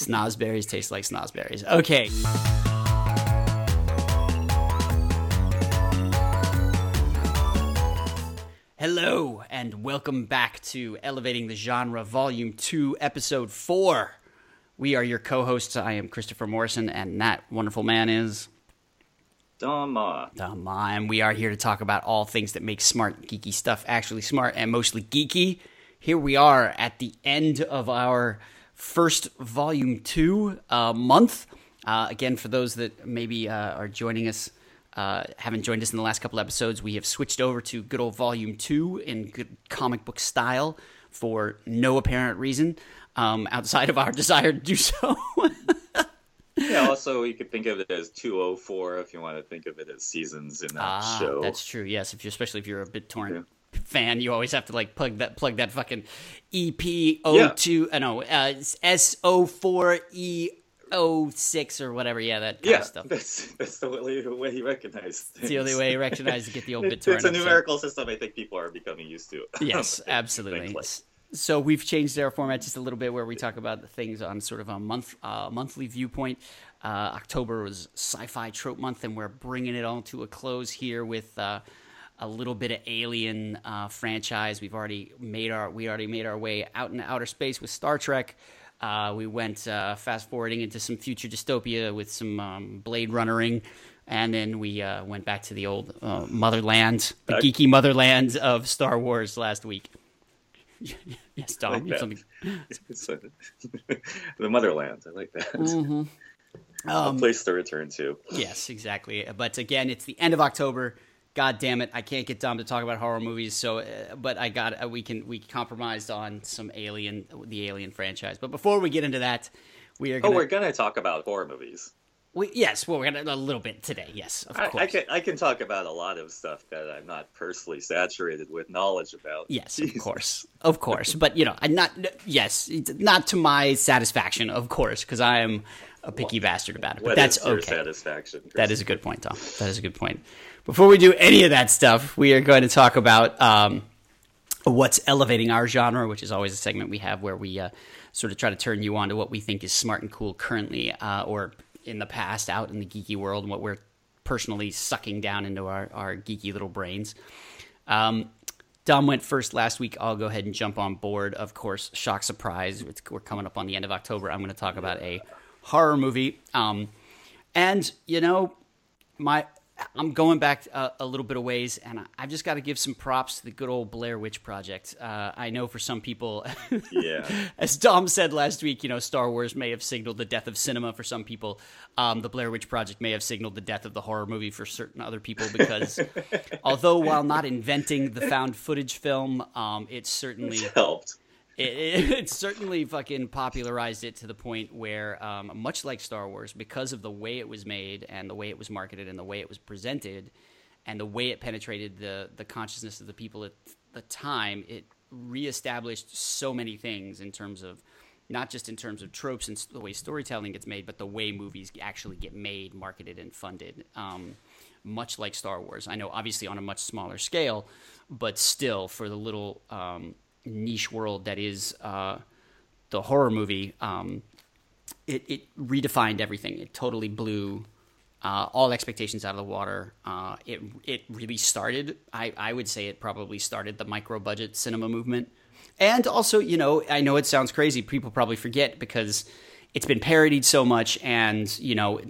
Snozberries taste like snozberries. Okay. Hello, and welcome back to Elevating the Genre, Volume 2, Episode 4. We are your co hosts. I am Christopher Morrison, and that wonderful man is. Dama. Dama, and we are here to talk about all things that make smart, geeky stuff actually smart and mostly geeky. Here we are at the end of our first Volume 2 uh, month. Uh, again, for those that maybe uh, are joining us uh, haven't joined us in the last couple episodes, we have switched over to good old Volume 2 in good comic book style for no apparent reason um, outside of our desire to do so. yeah, also, you could think of it as 204 if you want to think of it as seasons in that ah, show. That's true, yes, if you especially if you're a BitTorrent. Yeah fan, you always have to like plug that plug that fucking EP O two, yeah. uh, no, uh, S O four E oh six or whatever. Yeah, that kind yeah, of stuff. That's that's the only way you recognize. Things. It's the only way you recognize to get the old BitTorrent. it's a numerical system. I think people are becoming used to. Yes, absolutely. So we've changed our format just a little bit, where we talk about the things on sort of a month uh, monthly viewpoint. Uh, October was Sci-Fi Trope Month, and we're bringing it all to a close here with. Uh, a little bit of Alien uh, franchise. We've already made our we already made our way out in outer space with Star Trek. Uh, we went uh, fast forwarding into some future dystopia with some um, Blade Runnering, and then we uh, went back to the old uh, motherland, the Back. geeky motherland of Star Wars last week. yes, Dom. Like something... the motherland. I like that. Mm-hmm. Um, a place to return to. Yes, exactly. But again, it's the end of October. God damn it, I can't get Dom to talk about horror movies. So, uh, but I got uh, we can we compromised on some Alien, the Alien franchise. But before we get into that, we are. Oh, gonna, oh, we're gonna talk about horror movies. We, yes, well, we're gonna a little bit today. Yes, of I, course. I can I can talk about a lot of stuff that I'm not personally saturated with knowledge about. Yes, of course, of course. But you know, I'm not. Yes, not to my satisfaction, of course, because I am a picky well, bastard about it. But that's okay. Satisfaction. That is a good point, Tom. That is a good point. Before we do any of that stuff, we are going to talk about um, what's elevating our genre, which is always a segment we have where we uh, sort of try to turn you on to what we think is smart and cool currently uh, or in the past out in the geeky world and what we're personally sucking down into our, our geeky little brains. Um, Dom went first last week. I'll go ahead and jump on board. Of course, shock surprise. we're coming up on the end of October. I'm going to talk about a horror movie. Um, and you know, my I'm going back a, a, little bit of ways, and I, have just got to give some props to the good old Blair Witch Project. Uh, I know for some people, yeah, as Dom said last week, you know, Star Wars may have signaled the death of cinema for some people. Um, the Blair Witch Project may have signaled the death of the horror movie for certain other people because, although while not inventing the found footage film, um, it certainly helped it, it, certainly fucking popularized it to the point where, um, much like Star Wars, because of the way it was made and the way it was marketed and the way it was presented, and the way it penetrated the the consciousness of the people at the time, it reestablished so many things in terms of not just in terms of tropes and the way storytelling gets made, but the way movies actually get made, marketed, and funded. Um, much like Star Wars, I know obviously on a much smaller scale, but still for the little um, niche world that is uh, the horror movie, um, it, it, redefined everything. It totally blew uh, all expectations out of the water. Uh, it it really started. I, I would say it probably started the micro budget cinema movement. And also, you know, I know it sounds crazy. People probably forget because it's been parodied so much. And you know,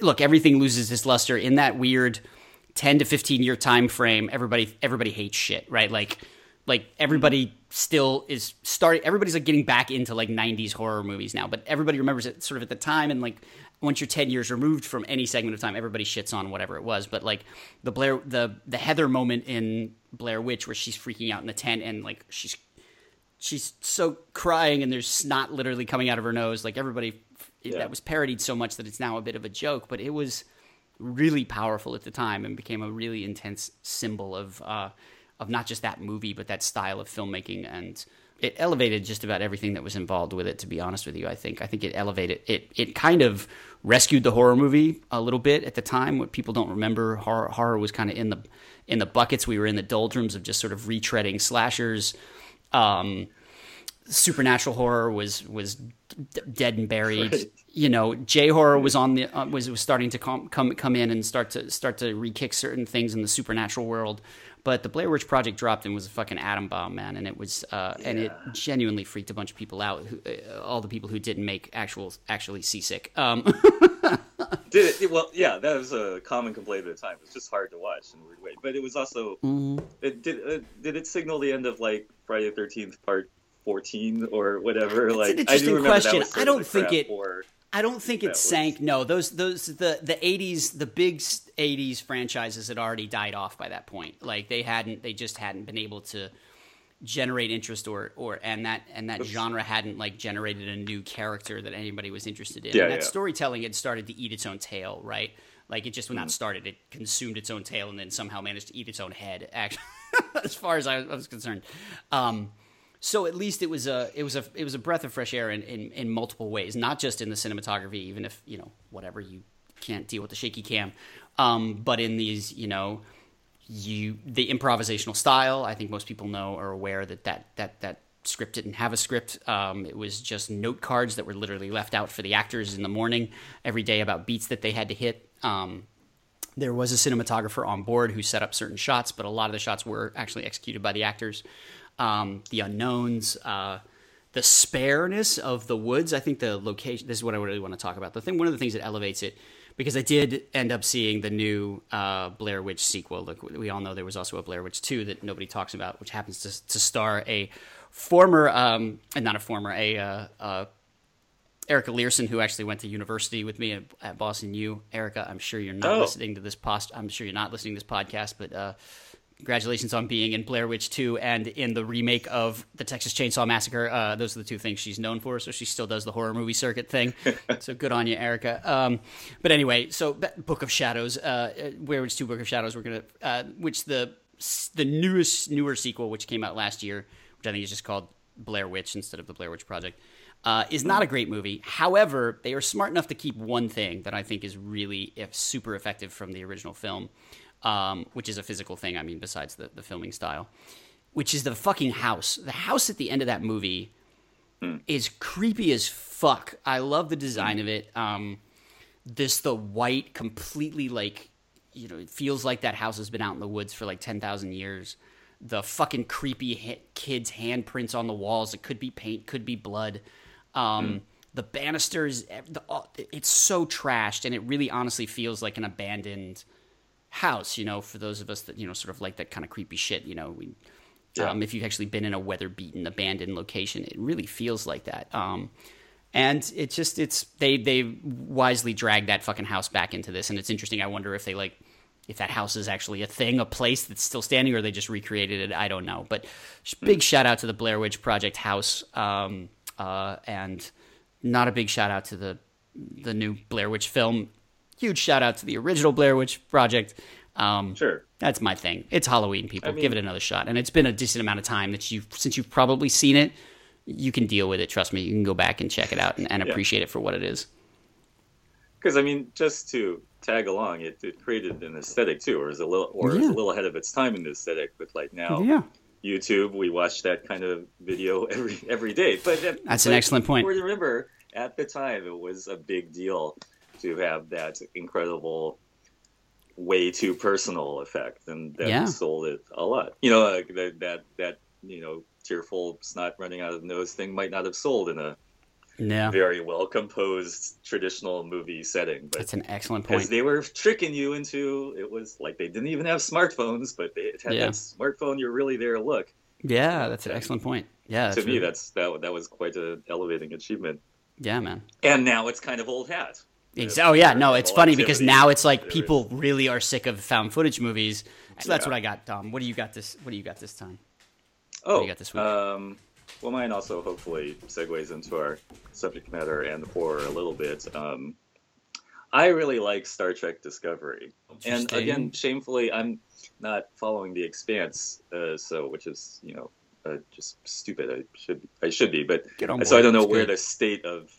look, everything loses its luster in that weird ten to fifteen year time frame. Everybody everybody hates shit, right? Like like everybody still is starting everybody's like getting back into like 90s horror movies now but everybody remembers it sort of at the time and like once you're 10 years removed from any segment of time everybody shits on whatever it was but like the blair the the heather moment in blair witch where she's freaking out in the tent and like she's she's so crying and there's snot literally coming out of her nose like everybody yeah. that was parodied so much that it's now a bit of a joke but it was really powerful at the time and became a really intense symbol of uh, of not just that movie, but that style of filmmaking. And it elevated just about everything that was involved with it. To be honest with you, I think I think it elevated it. It kind of rescued the horror movie a little bit at the time. What people don't remember, horror, horror was kind of in the in the buckets. We were in the doldrums of just sort of retreading slashers. Um, supernatural horror was was d- dead and buried. Right. You know, J horror was on the uh, was was starting to come come come in and start to start to re-kick certain things in the supernatural world. But the Blair Witch Project dropped and was a fucking atom bomb, man, and it was uh, and it genuinely freaked a bunch of people out. Who, uh, all the people who didn't make actual actually seasick. Um, Did it? Well, yeah, that was a common complaint at the time. It was just hard to watch in a weird way. But it was also mm, it did. Uh, did it signal the end of like Friday the Thirteenth Part fourteen or whatever? That's like an I interesting that question. I don't think it- For, I don't think it That was- sank. No, those those the the eighties, the big eighties franchises had already died off by that point. Like they hadn't, they just hadn't been able to generate interest or or and that and that Oops. genre hadn't like generated a new character that anybody was interested in. Yeah, and that yeah. storytelling had started to eat its own tail, right? Like it just mm. that started, it consumed its own tail and then somehow managed to eat its own head. Actually, as far as I was concerned. Um, so at least it was a it was a it was a breath of fresh air in, in, in multiple ways, not just in the cinematography, even if you know whatever you can't deal with the shaky cam, um, but in these you know you the improvisational style. I think most people know are aware that that that that script didn't have a script. Um, it was just note cards that were literally left out for the actors in the morning every day about beats that they had to hit. Um, there was a cinematographer on board who set up certain shots, but a lot of the shots were actually executed by the actors. Um, the unknowns, uh, the spareness of the woods. I think the location. This is what I really want to talk about. The thing, one of the things that elevates it, because I did end up seeing the new uh, Blair Witch sequel. Look, we all know there was also a Blair Witch two that nobody talks about, which happens to, to star a former, um, and not a former, a uh, uh, Erica Leerhsen, who actually went to university with me at, at Boston U. Erica, I'm sure you're not Oh. listening to this post. I'm sure you're not listening to this podcast, but uh, congratulations on being in Blair Witch 2 and in the remake of the Texas Chainsaw Massacre. Uh, those are the two things she's known for, so she still does the horror movie circuit thing. so good on you, Erica. Um, but anyway, so Book of Shadows, uh, Blair Witch 2 Book of Shadows, we're gonna, uh, which the the newest newer sequel, which came out last year, which I think is just called Blair Witch instead of the Blair Witch Project. Uh, is not a great movie. However, they are smart enough to keep one thing that I think is really if, super effective from the original film, um, which is a physical thing. I mean, besides the, the filming style, which is the fucking house. The house at the end of that movie is creepy as fuck. I love the design of it. Um, this the white, completely like you know, it feels like that house has been out in the woods for like ten thousand years. The fucking creepy kids' handprints on the walls. It could be paint, could be blood. Um, The banisters, the, it's so trashed, and it really honestly feels like an abandoned house. You know, for those of us that you know, sort of like that kind of creepy shit. You know, we, Yeah. um, if you've actually been in a weather-beaten, abandoned location, it really feels like that. Um, and it's just it's they they wisely dragged that fucking house back into this, and it's interesting. I wonder if they like if that house is actually a thing, a place that's still standing, or they just recreated it. I don't know. But sh- big shout out to the Blair Witch Project house, um, uh, and not a big shout out to the the new Blair Witch film. Huge shout out to the original Blair Witch Project. Um, Sure. that's my thing. It's Halloween, people. I mean- Give it another shot. And it's been a decent amount of time that you've since you've probably seen it. You can deal with it. Trust me. You can go back and check it out and, and Yeah. appreciate it for what it is. Because I mean, just to tag along, it, it created an aesthetic too, or is a little, or is a little ahead of its time in the aesthetic. But like now, Yeah. YouTube, we watch that kind of video every every day. But that- That's an excellent point. Remember, at the time, it was a big deal to have that incredible, way too personal effect, and that Yeah. sold it a lot. You know, like that that that you know tearful snot running out of the nose thing might not have sold in a Yeah. very well composed traditional movie setting, but That's an excellent point. because they were tricking you into it was like they didn't even have smartphones, but they had Yeah. that smartphone. You're really there. Look, Yeah, that's an excellent point. Yeah. to that's me, really- that's that that was quite an elevating achievement. yeah, man. And now it's kind of old hat. Ex- oh yeah, no, it's funny because now it's like people really are sick of found footage movies. So that's Yeah. what I got, Dom. What do you got this? What do you got this time? Oh, you got this week? um, well, mine also hopefully segues into our subject matter and the horror a little bit. Um, I really like Star Trek Discovery, and again, shamefully, I'm not following The Expanse, uh, so which is you know uh, just stupid. I should I should be, but Get on so I don't know It's where good. the state of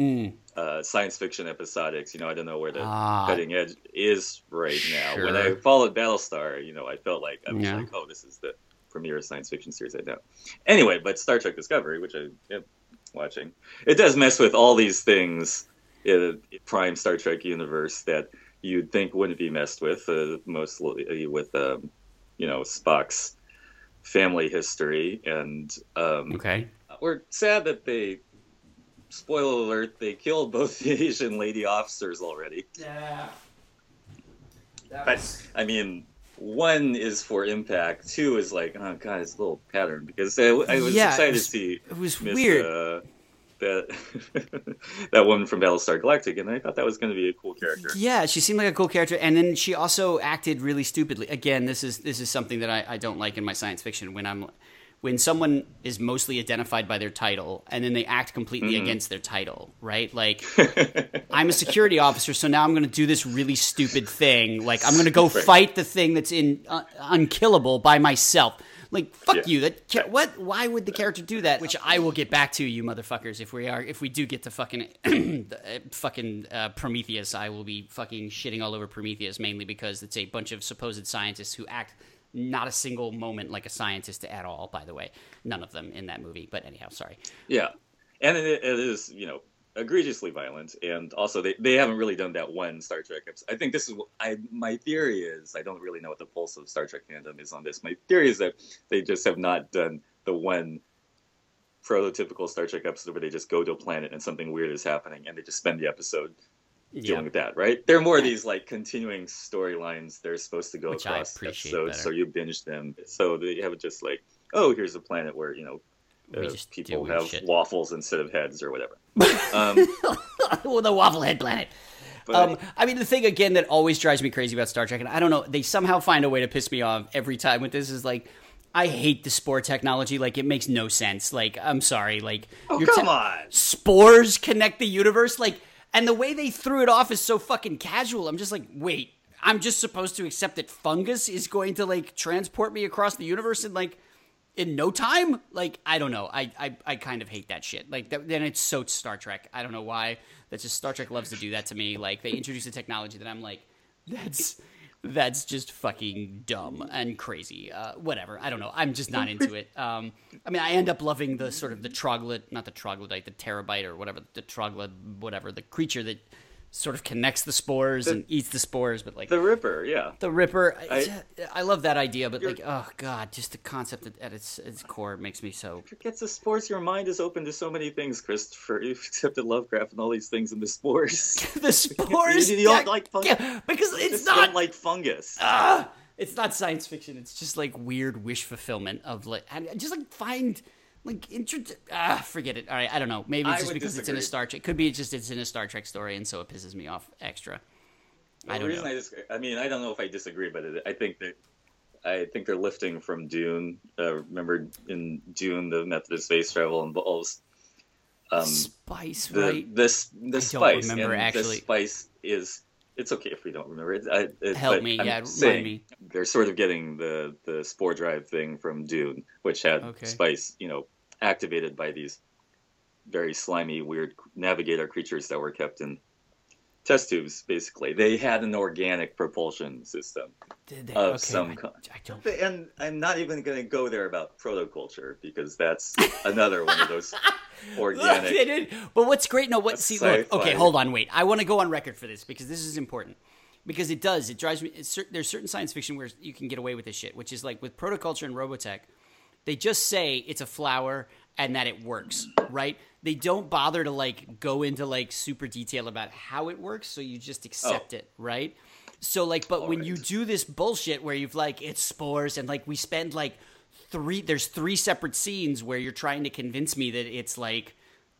Mm. uh, science fiction episodics. You know, I don't know where the Ah. cutting edge is right now. When I followed Battlestar, you know, I felt like I was Yeah. like, oh, this is the premier science fiction series I know. Anyway, but Star Trek Discovery, which I am watching, it does mess with all these things in a prime Star Trek universe that you'd think wouldn't be messed with, uh, mostly with um, you know Spock's family history, and um, Okay. we're sad that they. Spoiler alert: They killed both the Asian lady officers already. Yeah. But I mean, one is for impact. Two is like, oh god, it's a little pattern because I, I was Yeah, it excited was- to see It was Miss, weird. Uh, that that woman from Battlestar Galactica, and I thought that was going to be a cool character. Yeah, she seemed like a cool character, and then she also acted really stupidly. Again, this is this is something that I, I don't like in my science fiction when I'm when someone is mostly identified by their title and then they act completely Mm-hmm. against their title, right? Like I'm a security officer, so now I'm going to do this really stupid thing. Like I'm going to go Right. fight the thing that's in uh, unkillable by myself. Like fuck Yeah. you. That ca- what? Why would the character do that? Which I will get back to you, motherfuckers. If we are, if we do get to fucking, uh, fucking uh, Prometheus, I will be fucking shitting all over Prometheus mainly because it's a bunch of supposed scientists who act not a single moment like a scientist at all. By the way, none of them in that movie. But anyhow, sorry. Yeah, and it, it is you know egregiously violent, and also they, they haven't really done that one Star Trek episode. I think this is what I my theory is. I don't really know what the pulse of Star Trek fandom is on this. My theory is that they just have not done the one prototypical Star Trek episode where they just go to a planet and something weird is happening, and they just spend the episode Yeah. dealing with that, right? They're more of these like continuing storylines they're supposed to go Which across episodes, better. so you binge them. So they have just like, oh, here's a planet where you know uh, people have shit. waffles instead of heads or whatever. um, well, the Wafflehead planet. but Um, I mean, the thing again that always drives me crazy about Star Trek, and I don't know, they somehow find a way to piss me off every time with this. Is like, I hate the spore technology. Like, it makes no sense. Like, I'm sorry. Like, oh come te- on, spores connect the universe. Like, and the way they threw it off is so fucking casual. I'm just like, wait, I'm just supposed to accept that fungus is going to like transport me across the universe in like in no time? Like i don't know. I i, I kind of hate that shit. Like that, then it's so star trek. I don't know why that's just star trek loves to do that to me. Like they introduce a technology that i'm like that's that's just fucking dumb and crazy. Uh, whatever. I don't know. I'm just not into it. Um, i mean i end up loving the sort of the troglodyte not the troglodyte the terabyte or whatever the troglodyte whatever the creature that sort of connects the spores and eats the spores but like the Ripper, yeah. the Ripper. I, I- love that idea, but like, oh god, just the concept at, its its core makes me so. Forget the spores. Your mind is open to so many things, Christopher. You've accepted Lovecraft and all these things in the spores. the spores. You don't yeah, like fun- yeah, because it's not like fungus. ah, it's not science fiction. It's just like weird wish fulfillment of like, and just like find like intro. Ah, forget it. All right, I don't know. Maybe it's I just because it's in a. Star Trek. Could be just it's in a Star Trek story, and so it pisses me off extra. I don't know. I, dis- I mean, I don't know if I disagree, but it, I think that I think they're lifting from Dune. Uh, remember in Dune, the method of space travel involves um, Spice, the right? this the don't spice, remember, and actually. the spice is. It's okay if we don't remember it. I, it Help me, I'm yeah, remind me. They're sort of getting the the spore drive thing from Dune, which had Okay. spice, you know, activated by these very slimy, weird navigator creatures that were kept in test tubes. Basically, they had an organic propulsion system. Did they? of okay, some kind. And I'm not even going to go there about protoculture because that's another one of those Look, organic. they. But what's great? No, what? That's See, look. Okay, hold on. Wait. I want to go on record for this because this is important. Because it does. It drives me. Cer- there's certain science fiction where you can get away with this shit, which is like with protoculture and Robotech. They just say it's a flower and that it works, right? They don't bother to like go into like super detail about how it works, so you just accept Oh. it, right? So like, but when you do this bullshit where you've like it's spores and like we spend like three there's three separate scenes where you're trying to convince me that it's like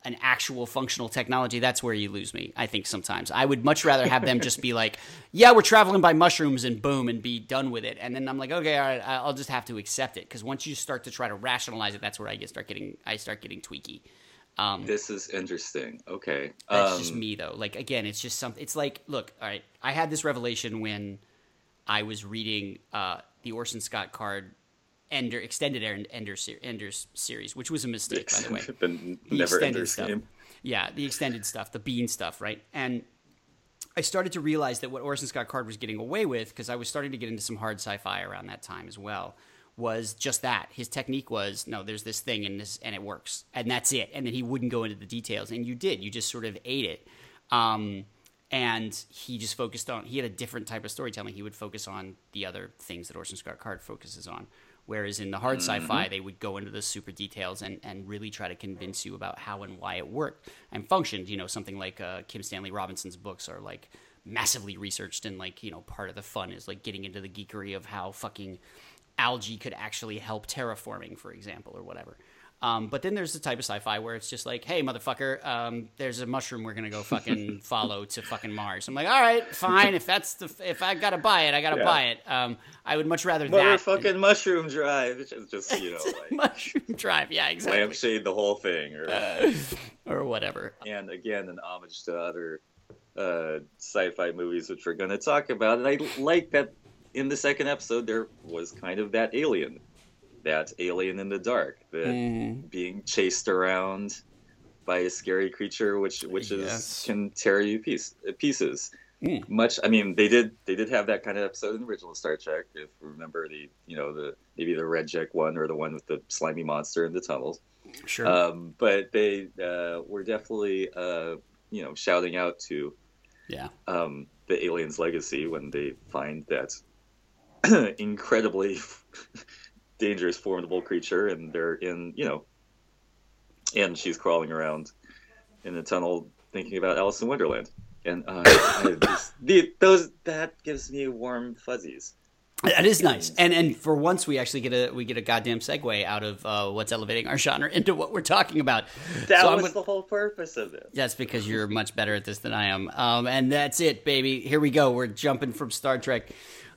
an actual functional technology that's where you lose me i think sometimes i would much rather have them just be like yeah we're traveling by mushrooms and boom and be done with it and then i'm like okay all right i'll just have to accept it because once you start to try to rationalize it that's where i get start getting i start getting tweaky um, This is interesting. Okay. that's um, just me though. Like again, it's just something. It's like, look, all right. I had this revelation when I was reading uh, the Orson Scott Card Ender extended Ender, Ender Ender's series, which was a mistake, by the way. the The never extended stuff. scheme. Yeah, the extended stuff, the bean stuff, right? And I started to realize that what Orson Scott Card was getting away with, because I was starting to get into some hard sci-fi around that time as well, was just that. His technique was no, there's this thing and this and it works, and that's it. And then he wouldn't go into the details, and you did. You just sort of ate it. Um, and he just focused on. He had a different type of storytelling. He would focus on the other things that Orson Scott Card focuses on. Whereas in the hard Mm-hmm. sci-fi, they would go into the super details and, and really try to convince you about how and why it worked and functioned. You know, something like uh, Kim Stanley Robinson's books are like massively researched and like you know part of the fun is like getting into the geekery of how fucking algae could actually help terraforming, for example, or whatever. Um, but then there's the type of sci-fi where it's just like, hey, motherfucker, um, there's a mushroom we're gonna go fucking follow to fucking Mars. I'm like, all right, fine. If that's the if I gotta buy it, I gotta Yeah. buy it. Um, I would much rather that than Motherfucking mushroom drive, which is just you know like mushroom drive. Yeah, exactly. lampshade the whole thing, or or whatever. and again an homage to other uh, sci-fi movies which we're going to talk about. And I like that in the second episode there was kind of that alien, that alien in the dark, that Mm. being chased around by a scary creature, which which is Yes. can tear you piece, pieces. Mm. Much, I mean, they did they did have that kind of episode in the original Star Trek. If you remember the you know the maybe the Red Jack one or the one with the slimy monster in the tunnels. Sure. Um, but they uh, were definitely, uh, you know, shouting out to yeah. um, the alien's legacy when they find that incredibly dangerous, formidable creature, and they're in, you know, and she's crawling around in the tunnel thinking about Alice in Wonderland, and uh, I just, the, those that gives me warm fuzzies. That is nice, and and for once we actually get a we get a goddamn segue out of uh, what's elevating our genre into what we're talking about. That So was gonna- the whole purpose of this. That's because you're much better at this than I am. Um, and that's it, baby. Here we go. We're jumping from Star Trek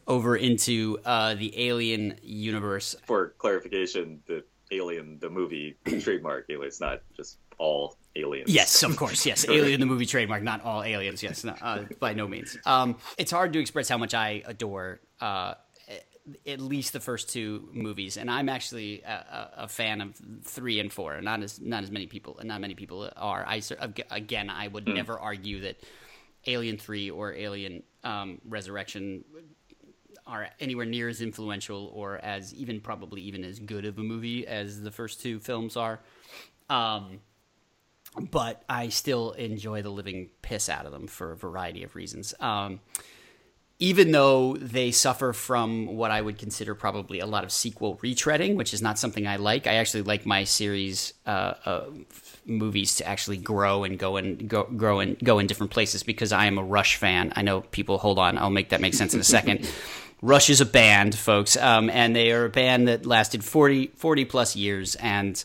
over into uh, the Alien universe. for clarification, the Alien, the movie trademark Alien, it's not just all aliens. Yes, of course. Yes, Alien the movie trademark, not all aliens. Yes, no, uh, by no means. Um, it's hard to express how much I adore. Uh, at least the first two movies, and I'm actually a, a, fan of three and four. Not as not as many people, not many people are. I again, I would never argue that Alien Three or Alien um, Resurrection are anywhere near as influential or as even probably even as good of a movie as the first two films are. Um, but I still enjoy the living piss out of them for a variety of reasons. Um, even though they suffer from what I would consider probably a lot of sequel retreading, which is not something I like. I actually like my series uh, uh, movies to actually grow and go and go grow and go in different places because I am a Rush fan. I know people. Hold on, I'll make that make sense in a second. Rush is a band, folks, um, and they are a band that lasted 40, 40 plus years and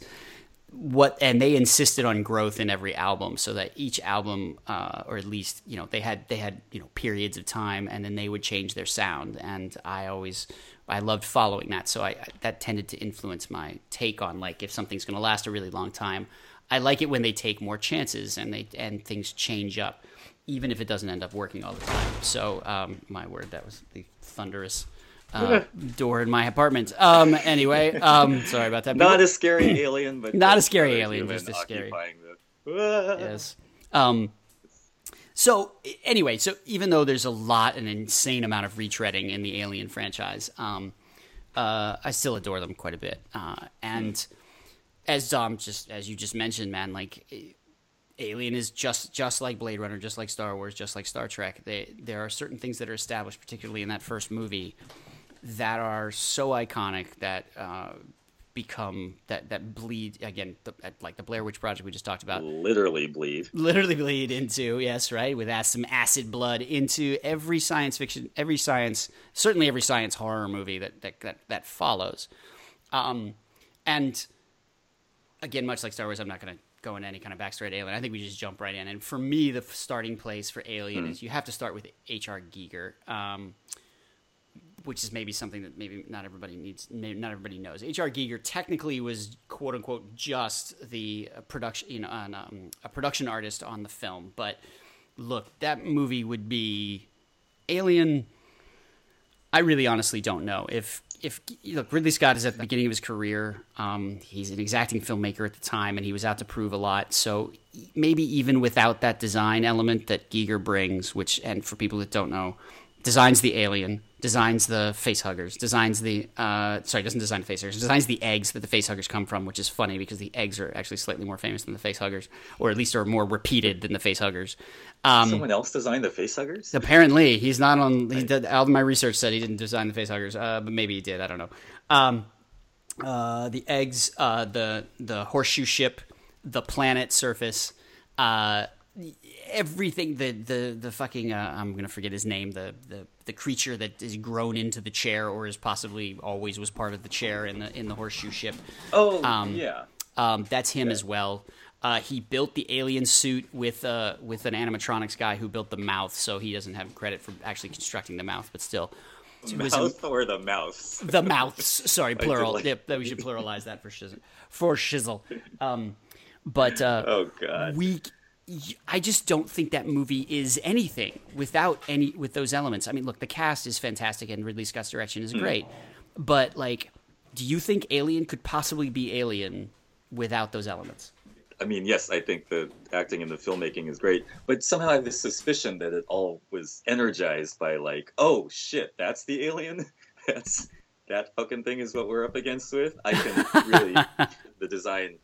what and they insisted on growth in every album so that each album uh, or at least you know they had they had you know periods of time and then they would change their sound. And i always i loved following that. So i I- that tended to influence my take on like if something's going to last a really long time i like it when they take more chances and they and things change up even if it doesn't end up working all the time so um, my word that was the thunderous uh, door in my apartment um, anyway um, sorry about that Not a scary alien, but Not a scary alien, human just a scary- occupying the- yes. Um, so anyway, so even though there's a lot, an insane amount of retreading in the Alien franchise, um, uh, I still adore them quite a bit. Uh, and as Dom just as you just mentioned, man, like Alien is just just like Blade Runner, just like Star Wars, just like Star Trek. They there are certain things that are established, particularly in that first movie, that are so iconic that. Uh, become that that bleed again the, like the Blair Witch Project we just talked about Literally bleed. literally bleed into yes right with some acid blood into every science fiction every science certainly every science horror movie that that that, that follows um and again much like star wars i'm not going to go into any kind of backstory at alien i think we just jump right in and for me the starting place for alien is you have to start with hr giger um which is maybe something that maybe not everybody needs, maybe not everybody knows. H.R. Giger technically was quote unquote just the uh, production, you know, an, um, a production artist on the film. But look, that movie would be Alien. I really honestly don't know if if look Ridley Scott is at the beginning of his career. Um, he's an exacting filmmaker at the time, and he was out to prove a lot. So maybe even without that design element that Giger brings, which and for people that don't know, designs the alien, designs the face huggers, designs the uh, sorry, doesn't design the face huggers, designs the eggs that the face huggers come from, which is funny because the eggs are actually slightly more famous than the face huggers, or at least are more repeated than the face huggers. Um, Someone else designed the face huggers. apparently, he's not on. He did, all of my research said he didn't design the face huggers, uh, but maybe he did. I don't know. Um, uh, the eggs, uh, the the horseshoe ship, the planet surface, uh, everything. The the the fucking uh, I'm gonna forget his name. The the the creature that is grown into the chair, or is possibly always was part of the chair in the in the horseshoe ship. Oh, Um, yeah. Um, that's him as well. Uh, he built the alien suit with uh, with an animatronics guy who built the mouth, so he doesn't have credit for actually constructing the mouth, but still. Mouth or the mouse? the mouths. Sorry, plural. like- Yep, that we should pluralize that for shizzle. For shizzle. Um, but uh, Oh god. we, I just don't think that movie is anything without any with those elements. I mean, look, the cast is fantastic and Ridley Scott's direction Hmm. is great, but like, do you think Alien could possibly be Alien without those elements? I mean, yes, I think the acting and the filmmaking is great, but somehow I have this suspicion that it all was energized by like, oh shit, that's the alien. That's that fucking thing is what we're up against with. I can really the design,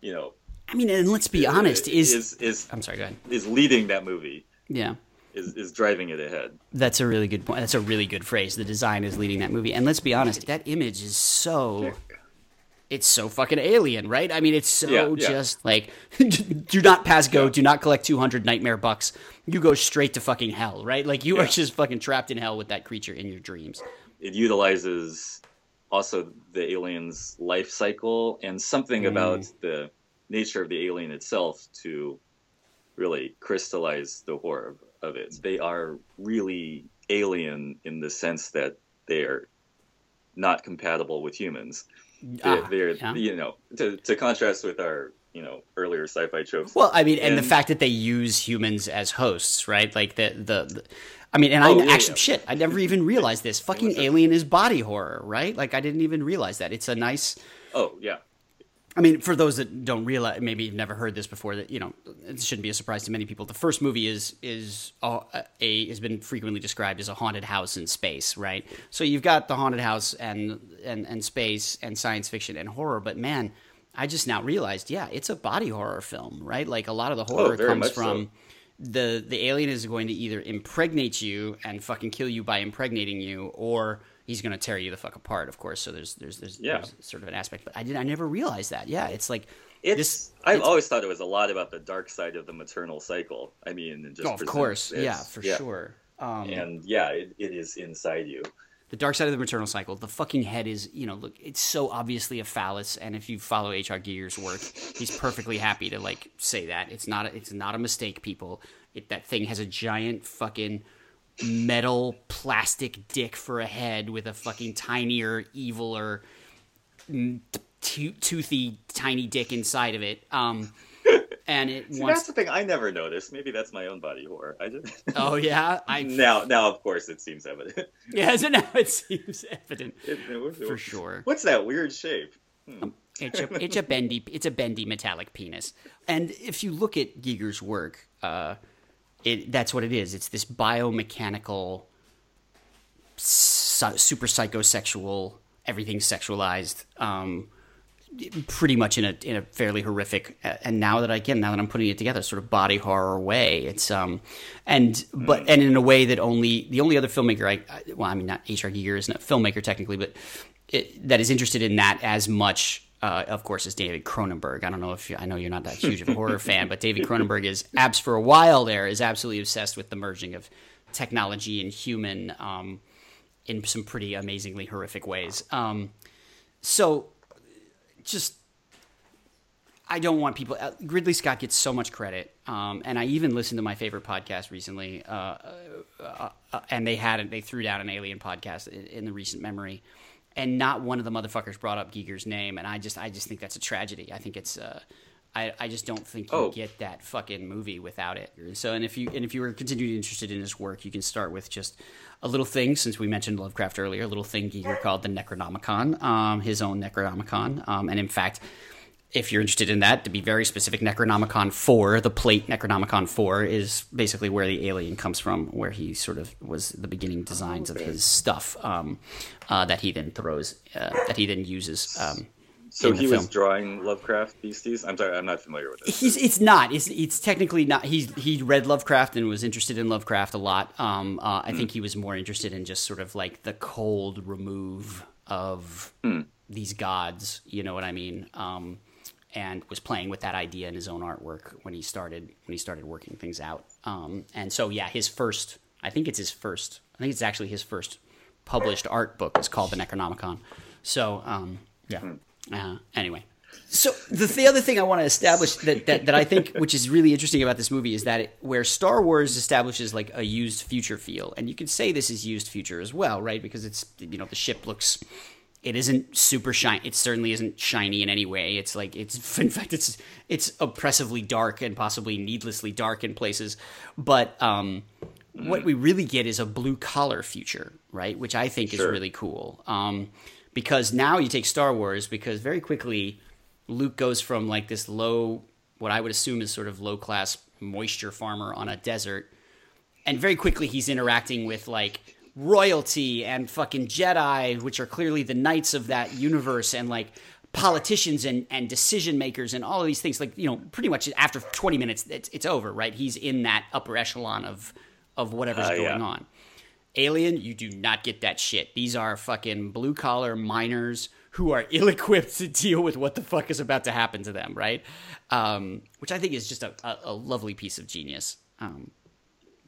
you know, I mean, and let's be honest, is, is is I'm sorry, go ahead. is leading that movie. Yeah. Is is driving it ahead. That's a really good point. That's a really good phrase. The design is leading that movie. And let's be honest, that image is so it's so fucking alien, right? I mean, it's so Yeah, yeah. just like do not pass go, do not collect 200 nightmare bucks. You go straight to fucking hell, right? Like you are just fucking trapped in hell with that creature in your dreams. it utilizes also the alien's life cycle and something about mm. the nature of the alien itself to really crystallize the horror of it. They are really alien in the sense that they are not compatible with humans. They're, Ah, they're yeah. you know, to, to contrast with our, you know, earlier sci-fi tropes. Well, I mean, and, the fact that they use humans as hosts, right? Like the the, the I mean, and Oh, I yeah, actually yeah. shit, I never even realized this. Fucking Alien is body horror, right? Like I didn't even realize that. It's a nice oh, yeah. I mean, for those that don't realize, maybe you've never heard this before. That you know, it shouldn't be a surprise to many people. The first movie is is a, a has been frequently described as a haunted house in space, right? So you've got the haunted house and and and space and science fiction and horror. But man, I just now realized, yeah, it's a body horror film, right? Like a lot of the horror Oh, comes from. so. The the alien is going to either impregnate you and fucking kill you by impregnating you, or he's going to tear you the fuck apart. Of course, so there's there's there's, Yeah. there's sort of an aspect, but I did I never realized that. Yeah, it's like It's, this. I've it's- always thought it was a lot about the dark side of the maternal cycle. I mean, just oh, of course, yeah, for sure. Um, and yeah, it, it is inside you. The dark side of the maternal cycle. The fucking head is, you know, look, it's so obviously a phallus, and if you follow H.R. Giger's work, he's perfectly happy to like say that it's not, a, it's not a mistake, people. It, that thing has a giant fucking metal plastic dick for a head with a fucking tinier, eviler, to- toothy, tiny dick inside of it. Um, and it See, wants. that's the thing I never noticed. Maybe that's my own body horror. I just Oh yeah, I now, now of course it seems evident. yeah. So now it seems evident It- it- for sure. What's that weird shape? It's a it's a bendy it's a bendy metallic penis. And if you look at Giger's work, uh, it that's what it is. It's this biomechanical, psy- super psychosexual, everything sexualized. Um, pretty much in a in a fairly horrific and now that I again now that I'm putting it together sort of body horror way it's um and but and in a way that only the only other filmmaker I, I well I mean not H.R. Giger isn't a filmmaker technically but it, that is interested in that as much uh, of course is David Cronenberg I don't know if you, I know you're not that huge of a horror fan but David Cronenberg is abs for a while there is absolutely obsessed with the merging of technology and human um in some pretty amazingly horrific ways um so just I don't want people. Uh, Ridley Scott gets so much credit, um, and I even listened to my favorite podcast recently, uh, uh, uh, and they had. They threw down an Alien podcast in, in the recent memory, and not one of the motherfuckers brought up Giger's name, and I just, I just think that's a tragedy. I think it's. I, I just don't think you Oh. get that fucking movie without it. So, and if you and if you were continuing interested in his work, you can start with just a little thing. Since we mentioned Lovecraft earlier, a little thing Giger called the Necronomicon, um, his own Necronomicon, um, and in fact, if you're interested in that, to be very specific, Necronomicon 4, the plate Necronomicon 4, is basically where the alien comes from, where he sort of was the beginning designs of his stuff um, uh, that he then throws, uh, that he then uses. So he was drawing Lovecraft beasties. I'm sorry, I'm not familiar with this. He's it's not. It's it's technically not. He's he read Lovecraft and was interested in Lovecraft a lot. Um, uh, I think he was more interested in just sort of like the cold remove of these gods. You know what I mean? Um, and was playing with that idea in his own artwork when he started when he started working things out. Um, and so yeah, his first. I think it's his first. I think it's actually his first published art book is called the Necronomicon. So um, yeah. Uh, anyway, so the, the other thing I want to establish that, that, that I think, which is really interesting about this movie, is that it, where Star Wars establishes like a used future feel, and you could say this is used future as well, right? Because it's you know the ship looks, it isn't super shiny. It certainly isn't shiny in any way. It's like it's in fact it's it's oppressively dark and possibly needlessly dark in places, but um, what we really get is a blue collar future, right? Which I think is really cool. Um, because now you take Star Wars, because very quickly Luke goes from like this low, what I would assume is sort of low class moisture farmer on a desert, and very quickly he's interacting with like royalty and fucking Jedi, which are clearly the knights of that universe, and like politicians and, and decision makers and all of these things. Like you know, pretty much after twenty minutes, it's, it's over, right? He's in that upper echelon of of whatever's Uh, going yeah. on. Alien, you do not get that shit. These are fucking blue collar miners who are ill equipped to deal with what the fuck is about to happen to them, right? Um, which I think is just a, a, a lovely piece of genius. Um,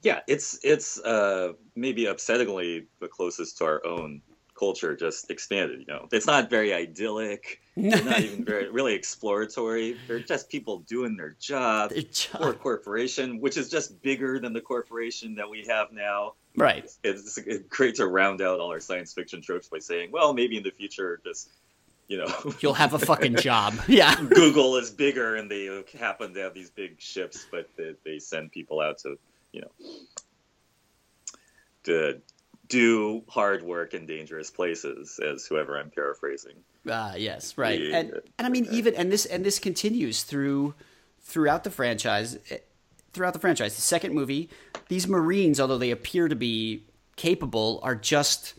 Yeah, it's it's uh, maybe upsettingly the closest to our own culture, just expanded. You know, it's not very idyllic. They're not even very really exploratory. They're just people doing their job their job- for a corporation, which is just bigger than the corporation that we have now. right. It's, it's great to round out all our science fiction tropes by saying, well, maybe in the future, just you know, You'll have a fucking job. Yeah. Google is bigger and they happen to have these big ships, but they, they send people out to, you know, to do hard work in dangerous places, as whoever I'm paraphrasing. Uh, yes, right. Yeah. And and I mean even and this and this continues through throughout the franchise eh, throughout the franchise. The second movie, these Marines, although they appear to be capable, are just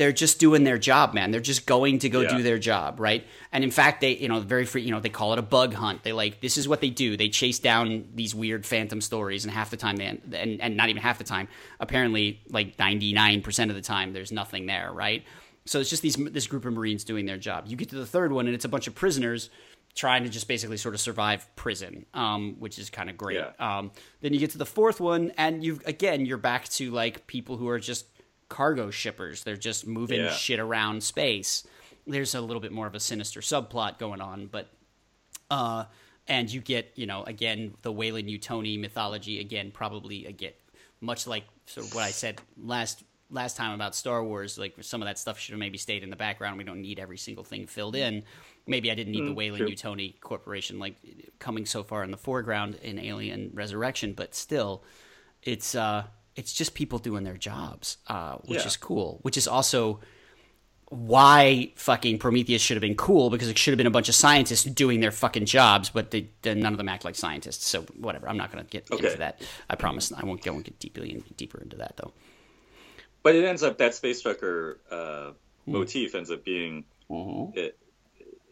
they're just doing their job, man. They're just going to go Yeah. do their job, right? And in fact, they, you know, very free, you know, they call it a bug hunt. They like this is what they do. They chase down these weird phantom stories, and half the time, they and and not even half the time. Apparently, like ninety nine percent of the time, there's nothing there, right? So it's just these this group of Marines doing their job. You get to the third one, and it's a bunch of prisoners trying to just basically sort of survive prison, um, which is kind of great. Yeah. Um, then you get to the fourth one, and you again you're back to like people who are just cargo shippers. They're just moving Yeah. shit around space. There's a little bit more of a sinister subplot going on, but uh, and you get you know again the Weyland Yutani mythology again probably again much like sort of what I said last last time about Star Wars. Like some of that stuff should have maybe stayed in the background. We don't need every single thing filled in. Maybe I didn't need the Weyland. Yutani Corporation like coming so far in the foreground in Alien Resurrection, but still, it's uh, it's just people doing their jobs, uh, which Yeah. is cool. Which is also why fucking Prometheus should have been cool because it should have been a bunch of scientists doing their fucking jobs, but they, they- none of them act like scientists. So whatever, I'm not going to get Okay. into that. I promise I won't. I won't get deeply in, deeper into that though. But it ends up that space trucker uh, Hmm. motif ends up being Mm-hmm. it,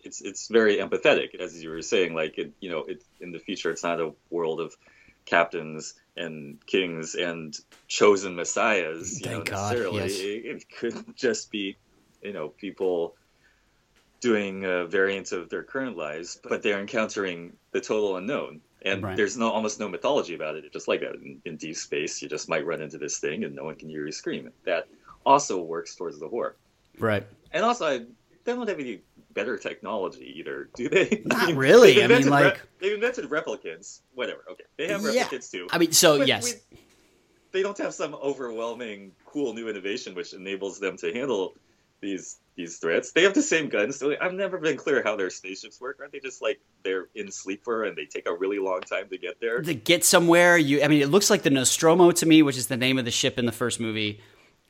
it's it's very empathetic, as you were saying. Like it, you know, it, in the future, it's not a world of captains and kings and chosen messiahs. You Thank know, God, necessarily, yes. it, it could just be, you know, people doing uh, a variant of their current lives, but they're encountering the total unknown. And Right. there's no almost no mythology about it. It's just like that in, in deep space, you just might run into this thing and no one can hear you scream. That also works towards the horror. Right. And also, I, don't have any better technology either, do they? Not really. they've I mean, like- they've invented replicants. Whatever. Okay, they have Yeah. replicants too. I mean, so But yes, we- they don't have some overwhelming, cool new innovation which enables them to handle these these threats. They have the same guns. So I've never been clear how their spaceships work. Aren't they just like they're in sleeper and they take a really long time to get there? to get somewhere, you. I mean, it looks like the Nostromo to me, which is the name of the ship in the first movie.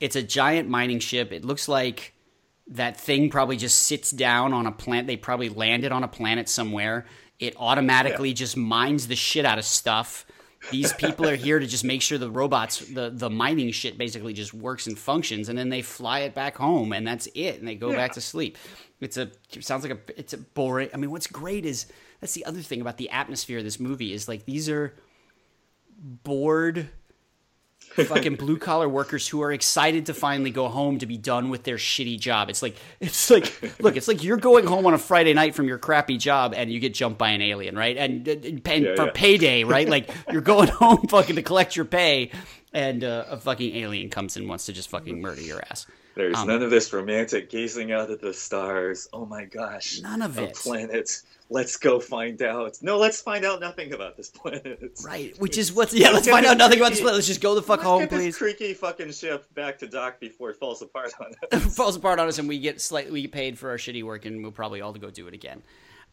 It's a giant mining ship. It looks like That thing probably just sits down on a planet. They probably landed on a planet somewhere. It automatically yeah. just mines the shit out of stuff. These people are here to just make sure the robots, the the mining shit, basically just works and functions, and then they fly it back home, and that's it, and they go yeah. back to sleep. It's a it sounds like a it's a boring. I mean, what's great is that's the other thing about the atmosphere of this movie is like these are bored fucking blue collar workers who are excited to finally go home to be done with their shitty job. It's like it's like look, it's like you're going home on a Friday night from your crappy job and you get jumped by an alien, right? And, and, and yeah, for yeah. payday, right? like you're going home fucking to collect your pay, and uh, a fucking alien comes and wants to just fucking murder your ass. There's um, none of this romantic gazing out at the stars. Oh my gosh, none of it. Planet let's go find out. No, let's find out nothing about this planet. Right, which is what's yeah. Let's find out nothing about this planet. Let's just go the fuck home, get please. This creaky fucking ship back to dock before it falls apart on us. falls apart on us, and we get slightly we get paid for our shitty work, and we'll probably all go do it again.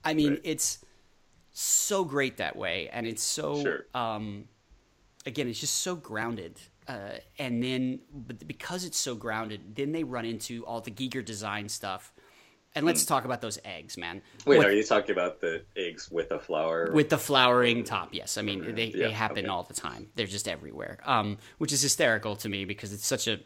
I mean, right. it's so great that way, and it's so sure. um, again, it's just so grounded. Uh, and then, but because it's so grounded, then they run into all the Giger design stuff and let's mm. talk about those eggs, man. Wait, what, are you talking about the eggs with the flower? With the flowering top, yes. I mean, they, yeah, they happen okay. all the time. They're just everywhere, um, which is hysterical to me because it's such a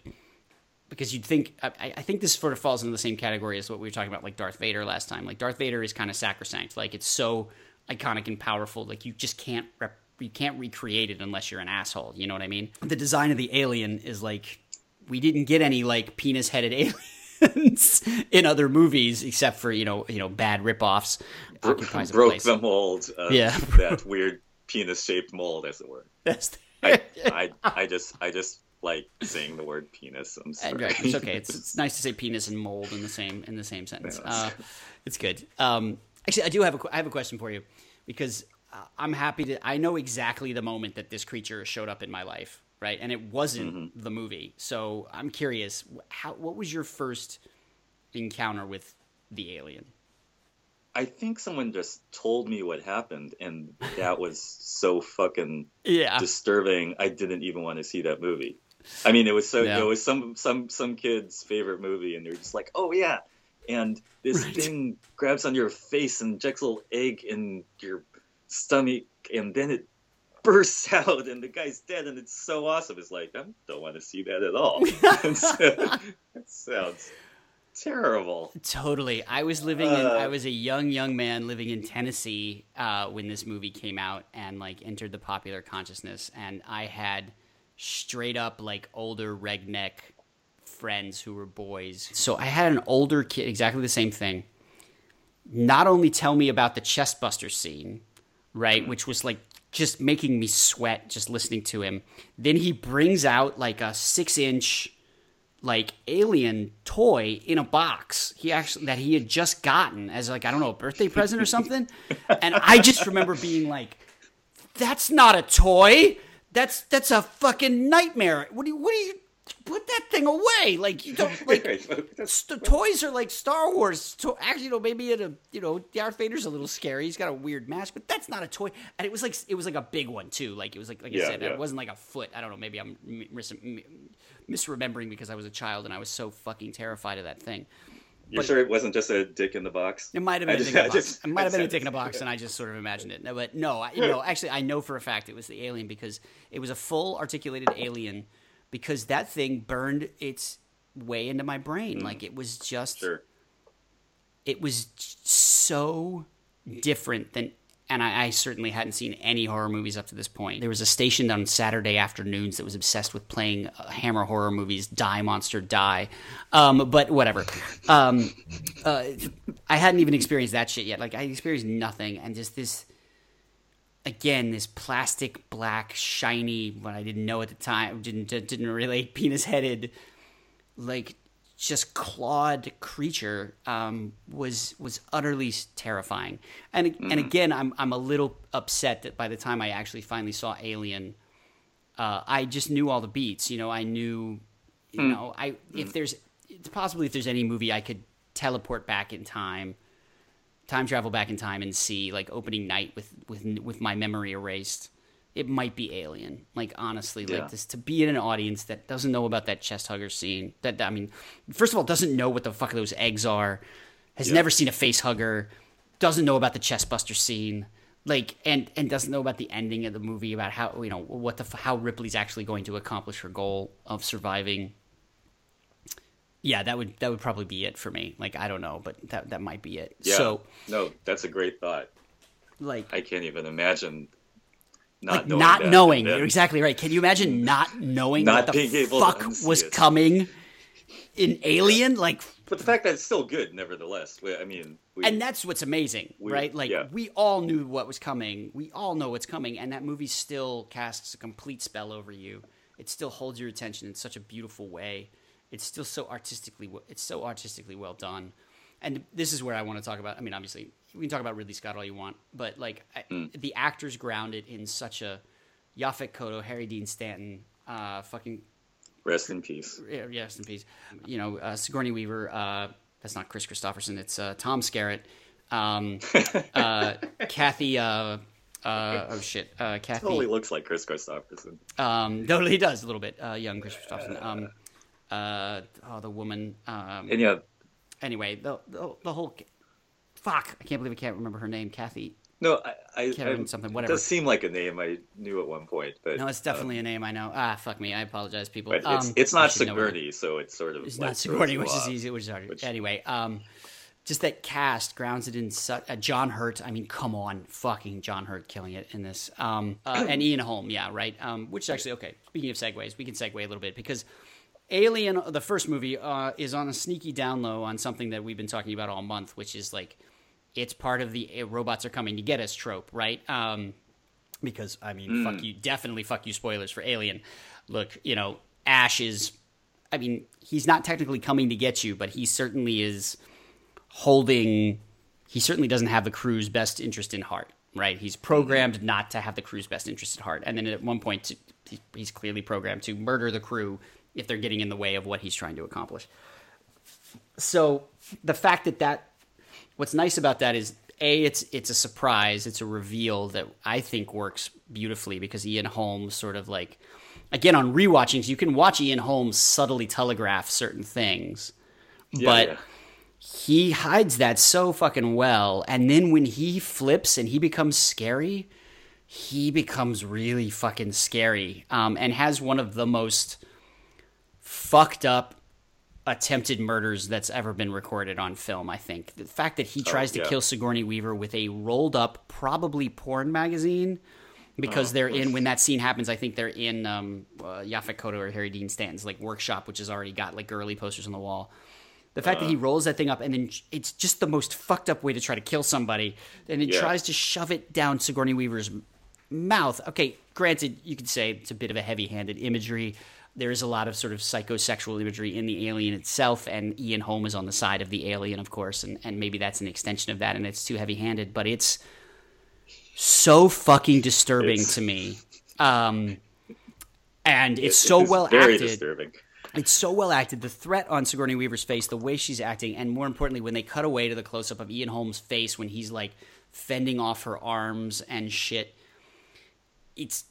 because you'd think I, I, think this sort of falls into the same category as what we were talking about, like Darth Vader last time. Like Darth Vader is kind of sacrosanct. Like it's so iconic and powerful. Like you just can't rep, you can't recreate it unless you're an asshole. You know what I mean? The design of the alien is like we didn't get any like penis headed aliens in other movies, except for you know you know bad ripoffs. Bro- broke the mold. yeah, that weird penis shaped mold, as it were. That's I, I I just I just like saying the word penis. I'm sorry. Right, it's okay. It's, it's nice to say penis and mold in the same in the same sentence. Uh, it's good. Um, actually, I do have a I have a question for you because I'm happy to. I know exactly the moment that this creature showed up in my life right? And it wasn't mm-hmm. the movie. So I'm curious, how what was your first encounter with the alien? I think someone just told me what happened, and that was so fucking yeah. disturbing. I didn't even want to see that movie. I mean, it was so yeah. it was some some some kid's favorite movie, and they're just like, oh yeah, and this right. thing grabs on your face and injects a little egg in your stomach, and then it bursts out and the guy's dead and it's so awesome. It's like I don't want to see that at all. that sounds terrible. Totally. I was living in. Uh, I was a young young man living in Tennessee uh, when this movie came out and like entered the popular consciousness, and I had straight up like older redneck friends who were boys. So I had an older kid, exactly the same thing. Not only tell me about the chestbuster scene, right, which was like just making me sweat just listening to him. Then he brings out like a six inch like alien toy in a box he actually that he had just gotten as like i don't know a birthday present or something. And i just remember being like that's not a toy. That's that's a fucking nightmare. What do you what do you put that thing away. Like you don't like the toys are like Star Wars. To, actually, you know, maybe in a uh, you know, Darth Vader's a little scary. He's got a weird mask, but that's not a toy. And it was like it was like a big one too. Like it was like like yeah, I said, yeah. it wasn't like a foot. I don't know. Maybe I'm mis- misremembering because I was a child and I was so fucking terrified of that thing. You sure it wasn't just a dick in the box? It might have been I a dick in the box. Just, it might have been a dick in a box, and I just sort of imagined it. No, but no, I, you know, actually, I know for a fact it was the alien because it was a full articulated alien because that thing burned its way into my brain. Mm. Like it was just, sure. it was so different than, and I, I, certainly hadn't seen any horror movies up to this point. There was a station on Saturday afternoons that was obsessed with playing uh, Hammer horror movies, Die Monster Die, um, but whatever. Um, uh, I hadn't even experienced that shit yet. Like I experienced nothing, and just this again this plastic black shiny what i didn't know at the time didn't didn't relate penis headed like just clawed creature um, was was utterly terrifying and mm. and again i'm i'm a little upset that by the time i actually finally saw alien uh, i just knew all the beats you know i knew you mm. know i if mm. there's possibly if there's any movie i could teleport back in time time travel back in time and see like opening night with with with my memory erased it might be Alien. Like honestly, Yeah. like this to be in an audience that doesn't know about that chest hugger scene. That I mean, first of all, doesn't know what the fuck those eggs are, has Yeah. never seen a face hugger, doesn't know about the chest buster scene. Like and and doesn't know about the ending of the movie about how you know what the how Ripley's actually going to accomplish her goal of surviving. Yeah, that would that would probably be it for me. Like I don't know, but that that might be it. Yeah. So no, that's a great thought. like I can't even imagine not like knowing. not knowing. You're exactly right. Can you imagine not knowing Not what the being able to fuck was it. coming in Alien? Like, But the fact that it's still good, nevertheless. I mean, we, and that's what's amazing, We- right? Like, yeah. we all knew what was coming. We all know what's coming, and that movie still casts a complete spell over you. It still holds your attention in such a beautiful way. It's still so artistically it's so artistically well done. And this is where I want to talk about. I mean, obviously, we can talk about Ridley Scott all you want, but like I, Mm. the actors grounded in such a Yaphet Kotto, Harry Dean Stanton, uh, fucking rest in peace. yeah, rest in peace. You know, uh, Sigourney Weaver. Uh, that's not Kris Kristofferson. It's uh, Tom Skerritt. Um, uh, Kathy. Uh, uh, oh shit, uh, Kathy. Totally looks like Kris Kristofferson. Um, he does a little bit. Uh, young Kris Kristofferson. Um, uh, oh, the woman. Um, And yeah, anyway, the, the the whole. Fuck! I can't believe I can't remember her name. Kathy. no, I, I, Karen I something, It whatever. does seem like a name I knew at one point, but No, it's definitely a name I know. Ah, fuck me. I apologize, people. It's Um, it's I not. Sigourney, so it's sort of It's like not Sigourney, which is easy, which is hard. Which- Anyway, um, just that cast grounds it in such uh, John Hurt. I mean, come on, fucking John Hurt killing it in this. Um, uh, and Ian Holm, yeah, right. Um, which is actually okay. Speaking of segues, we can segue a little bit because Alien, the first movie, uh, is on a sneaky down low on something that we've been talking about all month, which is like it's part of the uh, robots are coming to get us trope, right? Um, because I mean, fuck you, definitely fuck you. Spoilers for Alien. Look, you know, Ash is. I mean, he's not technically coming to get you, but he certainly is holding. He certainly doesn't have the crew's best interest in heart, right? He's programmed not to have the crew's best interest at heart, and then at one point, he's clearly programmed to murder the crew if they're getting in the way of what he's trying to accomplish. So the fact that that what's nice about that is a it's it's a surprise it's a reveal that i think works beautifully because ian holmes sort of like again on rewatchings you can watch ian holmes subtly telegraph certain things Yeah, but yeah. he hides that so fucking well and then when he flips and he becomes scary he becomes really fucking scary um, and has one of the most fucked up attempted murders that's ever been recorded on film i think the fact that he tries to yeah. kill sigourney weaver with a rolled up probably porn magazine because they're in when that scene happens i think they're in um, uh, Yaphet Kotto or harry dean stanton's like workshop which has already got like girly posters on the wall the fact that he rolls that thing up and then it's just the most fucked up way to try to kill somebody and it Yeah. tries to shove it down sigourney weaver's mouth. Okay, granted, you could say it's a bit of a heavy-handed imagery. There is a lot of sort of psychosexual imagery in the alien itself, and Ian Holm is on the side of the alien, of course, and, and maybe that's an extension of that, and it's too heavy-handed, but it's so fucking disturbing It's- to me. Um, and it's so It's well very acted. disturbing. It's so well acted. The threat on Sigourney Weaver's face, the way she's acting, and more importantly, when they cut away to the close up of Ian Holmes' face when he's like fending off her arms and shit, it's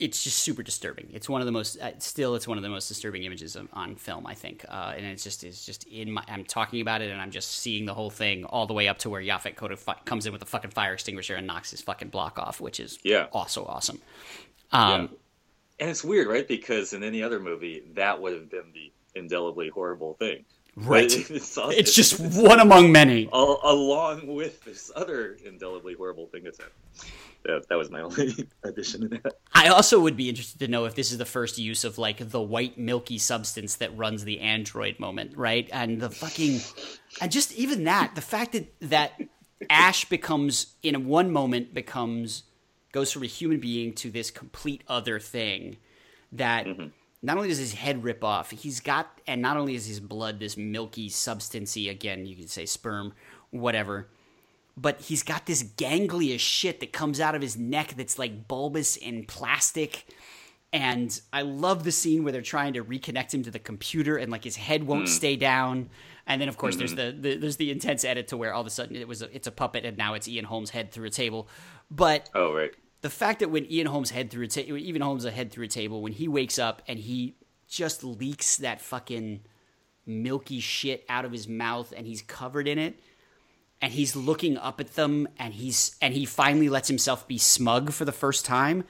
it's just super disturbing. It's one of the most uh, still it's one of the most disturbing images of, on film, I think. Uh, and it's just it's just in my I'm talking about it and I'm just seeing the whole thing all the way up to where Yaphet fu- comes in with a fucking fire extinguisher and knocks his fucking block off, which is Yeah. also awesome. Um, And it's weird, right? Because in any other movie, that would have been the indelibly horrible thing. Right. It's, It's just one among many. al- along with this other indelibly horrible thing that's happened. That, that was my only addition to that. I also would be interested to know if this is the first use of like the white milky substance that runs the android moment, right? And the fucking and just even that, the fact that that Ash becomes in one moment becomes goes from a human being to this complete other thing that mm-hmm. not only does his head rip off, he's got and not only is his blood this milky substancey again, you could say sperm, whatever but he's got this gangly as shit that comes out of his neck that's like bulbous and plastic. And I love the scene where they're trying to reconnect him to the computer and like his head won't hmm. stay down. And then of course there's hmm. the, the there's the intense edit to where all of a sudden it was a, it's a puppet and now it's Ian Holmes' head through a table. But Oh, right. the fact that when Ian Holmes head through a ta- even Holmes a head through a table when he wakes up and he just leaks that fucking milky shit out of his mouth and he's covered in it and he's looking up at them and he's and he finally lets himself be smug for the first time.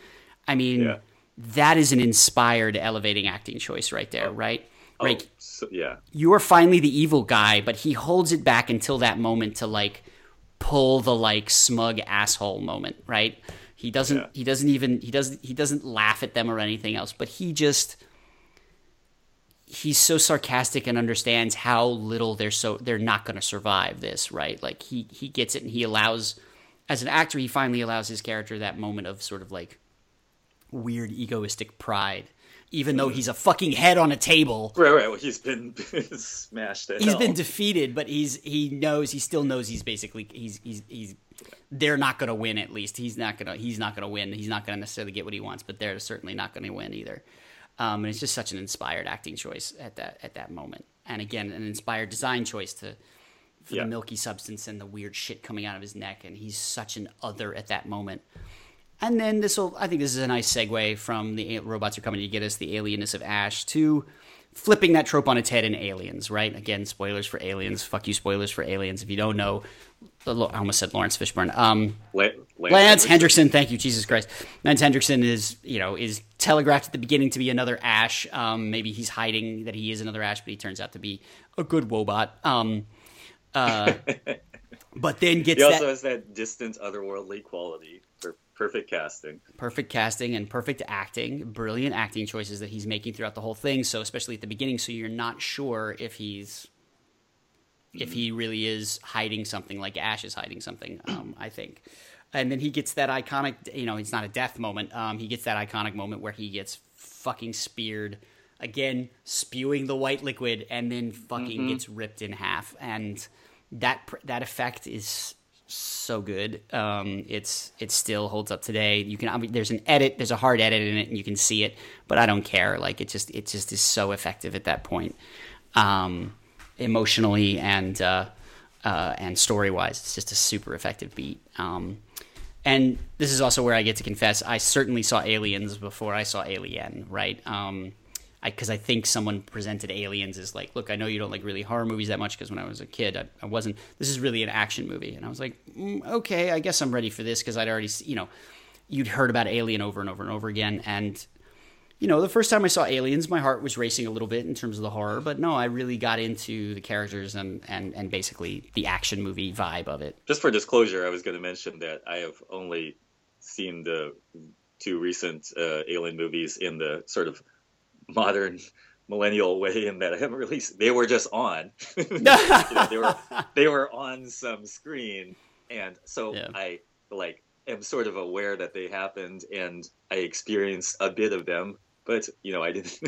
I mean, Yeah. that is an inspired elevating acting choice right there, oh. right? Oh, Right. so, yeah. You're finally the evil guy, but he holds it back until that moment to like pull the like smug asshole moment, right? He doesn't Yeah. he doesn't even he doesn't he doesn't laugh at them or anything else, but he just he's so sarcastic and understands how little they're so they're not going to survive this, right? Like he he gets it and he allows as an actor he finally allows his character that moment of sort of like weird egoistic pride even though he's a fucking head on a table. Right, right. Well, he's been smashed. To He's hell. been defeated, but he's he knows he still knows he's basically he's he's he's they're not going to win at least. He's not going to he's not going to win. He's not going to necessarily get what he wants, but they're certainly not going to win either. Um, and it's just such an inspired acting choice at that at that moment. And again, an inspired design choice to for Yeah. the milky substance and the weird shit coming out of his neck and he's such an other at that moment. And then this will, I think this is a nice segue from the robots are coming to get us the alienness of Ash to flipping that trope on its head in Aliens, right? Again, spoilers for Aliens. Fuck you, spoilers for Aliens. If you don't know, I almost said Laurence Fishburne. Um, La- Lance Henriksen, thank you, Jesus Christ. Lance Henriksen is, you know, is telegraphed at the beginning to be another Ash. Um, maybe he's hiding that he is another Ash, but he turns out to be a good Wobot. Um, uh, but then gets He that also has that distant, otherworldly quality for perfect casting. perfect casting and perfect acting, brilliant acting choices that he's making throughout the whole thing. So especially at the beginning, so you're not sure if he's if he really is hiding something like Ash is hiding something. Um, I think, and then he gets that iconic. You know, it's not a death moment. Um, he gets that iconic moment where he gets fucking speared again, spewing the white liquid, and then fucking gets ripped in half. And that that effect is so good. Um, it's it still holds up today. You can I mean, there's an edit, there's a hard edit in it, and you can see it, but I don't care. Like it just it just is so effective at that point, um, emotionally and uh, uh, and story wise. It's just a super effective beat. Um, and this is also where I get to confess I certainly saw Aliens before I saw Alien, right? Um, because I, think someone presented Aliens as like, look, I know you don't like really horror movies that much because when I was a kid, I, I wasn't. This is really an action movie, and I was like, mm, okay, I guess I'm ready for this because I'd already, you know, you'd heard about Alien over and over and over again, and you know, the first time I saw Aliens, my heart was racing a little bit in terms of the horror, but no, I really got into the characters and and and basically the action movie vibe of it. Just for disclosure, I was going to mention that I have only seen the two recent uh, Alien movies in the sort of modern millennial way, in that I haven't really. They were just on. you know, they were they were on some screen, and so Yeah. I like am sort of aware that they happened, and I experienced a bit of them. But you know, I didn't.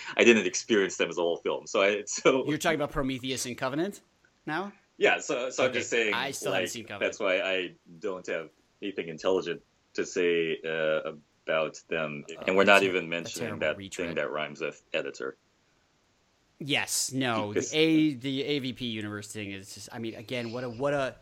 I didn't experience them as a whole film. So I so You're talking about Prometheus and Covenant now? Yeah, so so I'm just saying. I still haven't like, seen Covenant. That's why I don't have anything intelligent to say uh, about them, Uh, and we're not even mentioning that retread. thing that rhymes with editor. Yes, no. The A the AVP universe thing is just I mean again what a what a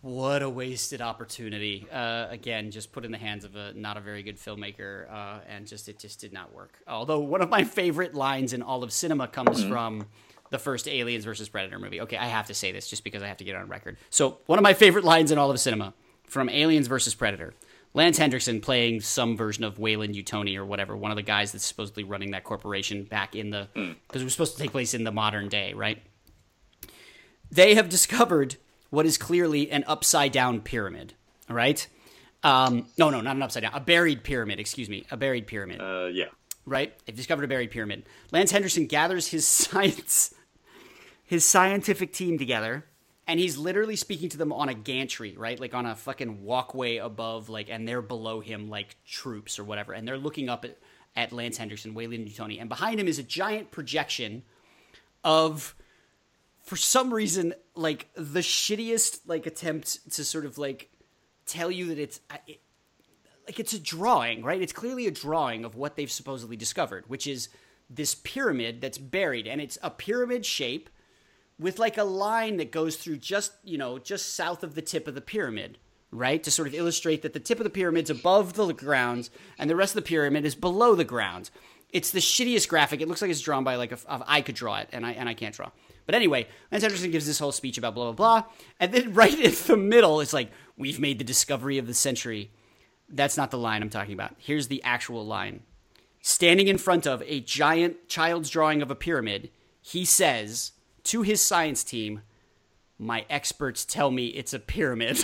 what a wasted opportunity. Uh, again, just put in the hands of a not a very good filmmaker, uh, and just it just did not work. Although one of my favorite lines in all of cinema comes from the first Aliens versus Predator movie. Okay, I have to say this just because I have to get it on record. So one of my favorite lines in all of cinema from Aliens versus Predator. Lance Henriksen playing some version of Weyland Yutani or whatever, one of the guys that's supposedly running that corporation back in the because it was supposed to take place in the modern day, right? They have discovered what is clearly an upside down pyramid, right? Um, no, no, not an upside down, a buried pyramid. Excuse me, a buried pyramid Uh, yeah, right? They've discovered a buried pyramid. Lance Henderson gathers his science, his scientific team together, and he's literally speaking to them on a gantry, right? Like on a fucking walkway above, like, and they're below him like troops or whatever, and they're looking up at, at Lance Henderson, Weyland Yutani, and behind him is a giant projection of for some reason like the shittiest like attempt to sort of like tell you that it's uh, it, like it's a drawing, right? It's clearly a drawing of what they've supposedly discovered, which is this pyramid that's buried, and it's a pyramid shape with like a line that goes through just you know just south of the tip of the pyramid, right? To sort of illustrate that the tip of the pyramid's above the ground and the rest of the pyramid is below the ground. It's the shittiest graphic. It looks like it's drawn by like a, I could draw it, and I and I can't draw. But anyway, Lance Henriksen gives this whole speech about blah blah blah, and then right in the middle, it's like we've made the discovery of the century. That's not the line I'm talking about. Here's the actual line. Standing in front of a giant child's drawing of a pyramid, he says to his science team, "My experts tell me it's a pyramid."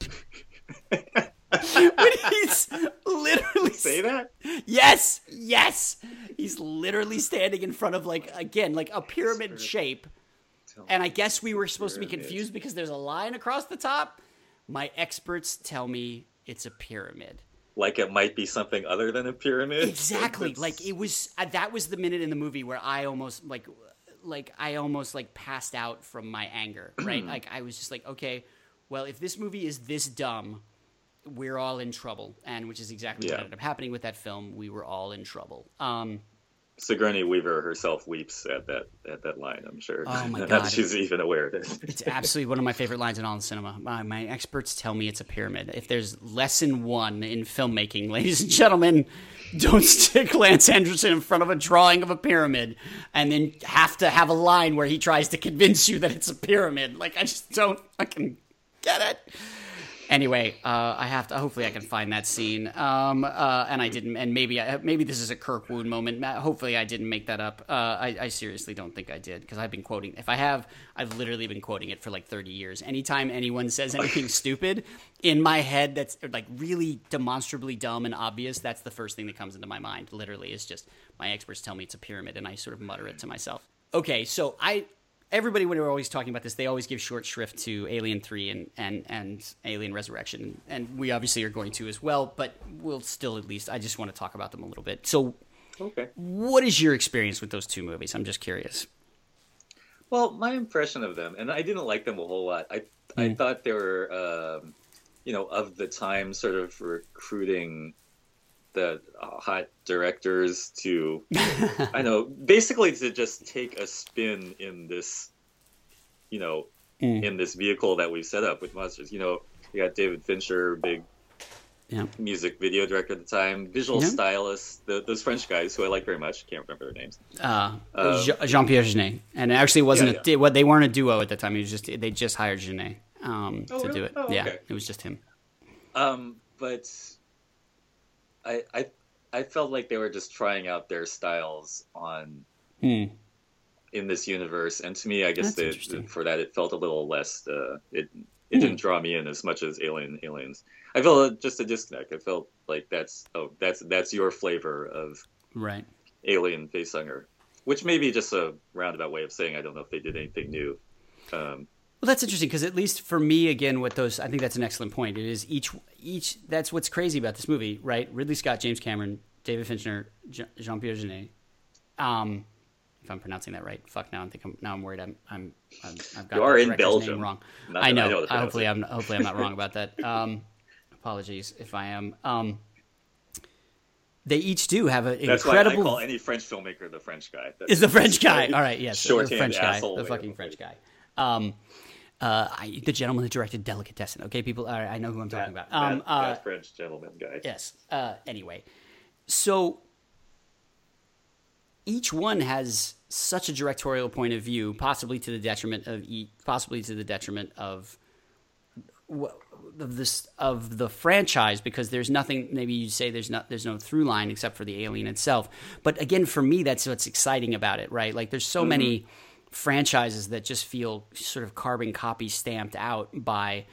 when he's literally Say that? Yes, yes. He's literally standing in front of like again like a pyramid shape. And I guess we were supposed to be confused because there's a line across the top. My experts tell me it's a pyramid. Like it might be something other than a pyramid. Exactly. Like it was uh, that was the minute in the movie where I almost like like I almost like passed out from my anger, right? like I was just like, okay, well, if this movie is this dumb, we're all in trouble. And which is exactly what ended up happening with that film. We were all in trouble. Um Sigourney Weaver herself weeps at that at that line. I'm sure. Oh my God. that she's even aware of it. It's absolutely one of my favorite lines in all the cinema. My, my experts tell me it's a pyramid. If there's lesson one in filmmaking, ladies and gentlemen, don't stick Lance Anderson in front of a drawing of a pyramid and then have to have a line where he tries to convince you that it's a pyramid. Like, I just don't fucking get it. Anyway, uh, I have to. Hopefully, I can find that scene. Um, uh, and I didn't. And maybe, I, maybe this is a Kirk Wood moment. Hopefully, I didn't make that up. Uh, I, I seriously don't think I did because I've been quoting. If I have, I've literally been quoting it for like thirty years. Anytime anyone says anything stupid in my head that's like really demonstrably dumb and obvious, that's the first thing that comes into my mind. Literally, is just my experts tell me it's a pyramid, and I sort of mutter it to myself. Okay, so I everybody when we're always talking about this, they always give short shrift to Alien Three and and and Alien Resurrection, and we obviously are going to as well. But we'll still at least I just want to talk about them a little bit. So, okay. what is your experience with those two movies? I'm just curious. Well, my impression of them, and I didn't like them a whole lot. I I Mm. thought they were, um, you know, of the time, sort of recruiting the uh, hot directors to, I know, basically to just take a spin in this, you know, Mm. in this vehicle that we've set up with monsters. You know, you got David Fincher, big Yeah. music video director at the time, visual Yeah. stylist, the, those French guys who I like very much. Can't remember their names. Uh, Um, Jean Pierre Jeunet, and it actually wasn't Yeah, a what they weren't a duo at the time. It was just they just hired Jeunet um, Oh, to really? do it. Oh, Yeah, okay. it was just him. Um, but I, I I felt like they were just trying out their styles on Hmm. in this universe, and to me, I guess they, for that it felt a little less. Uh, it it Hmm. didn't draw me in as much as Alien Aliens. I felt just a disconnect. I felt like that's oh that's that's your flavor of Right. Alien Facehunger, which may be just a roundabout way of saying I don't know if they did anything new. Um, Well, that's interesting because at least for me, again, with those, I think that's an excellent point. It is each each. That's what's crazy about this movie, right? Ridley Scott, James Cameron, David Fincher, Jean Pierre Jeunet. Um, if I'm pronouncing that right, fuck. Now I'm thinking. Now I'm worried. I'm. I'm. I'm I've got You are in Belgium. Wrong. I that I know. know hopefully. I'm. Hopefully, I'm not wrong about that. Um, apologies if I am. Um, they each do have an that's incredible. why I call any French filmmaker the French guy. That's is the French guy. All right, yes, the French guy, the fucking French guy. Um, uh, I, the gentleman who directed Delicatessen. Okay, people, right, I know who I'm talking about. Um, that- uh, French gentleman guy. yes. Uh, anyway, so each one has such a directorial point of view, possibly to the detriment of e- possibly to the detriment of of this of the franchise because there's nothing maybe you'd say there's not there's no through line except for the alien itself but again for me that's what's exciting about it right like there's so many franchises that just feel sort of carbon copy stamped out by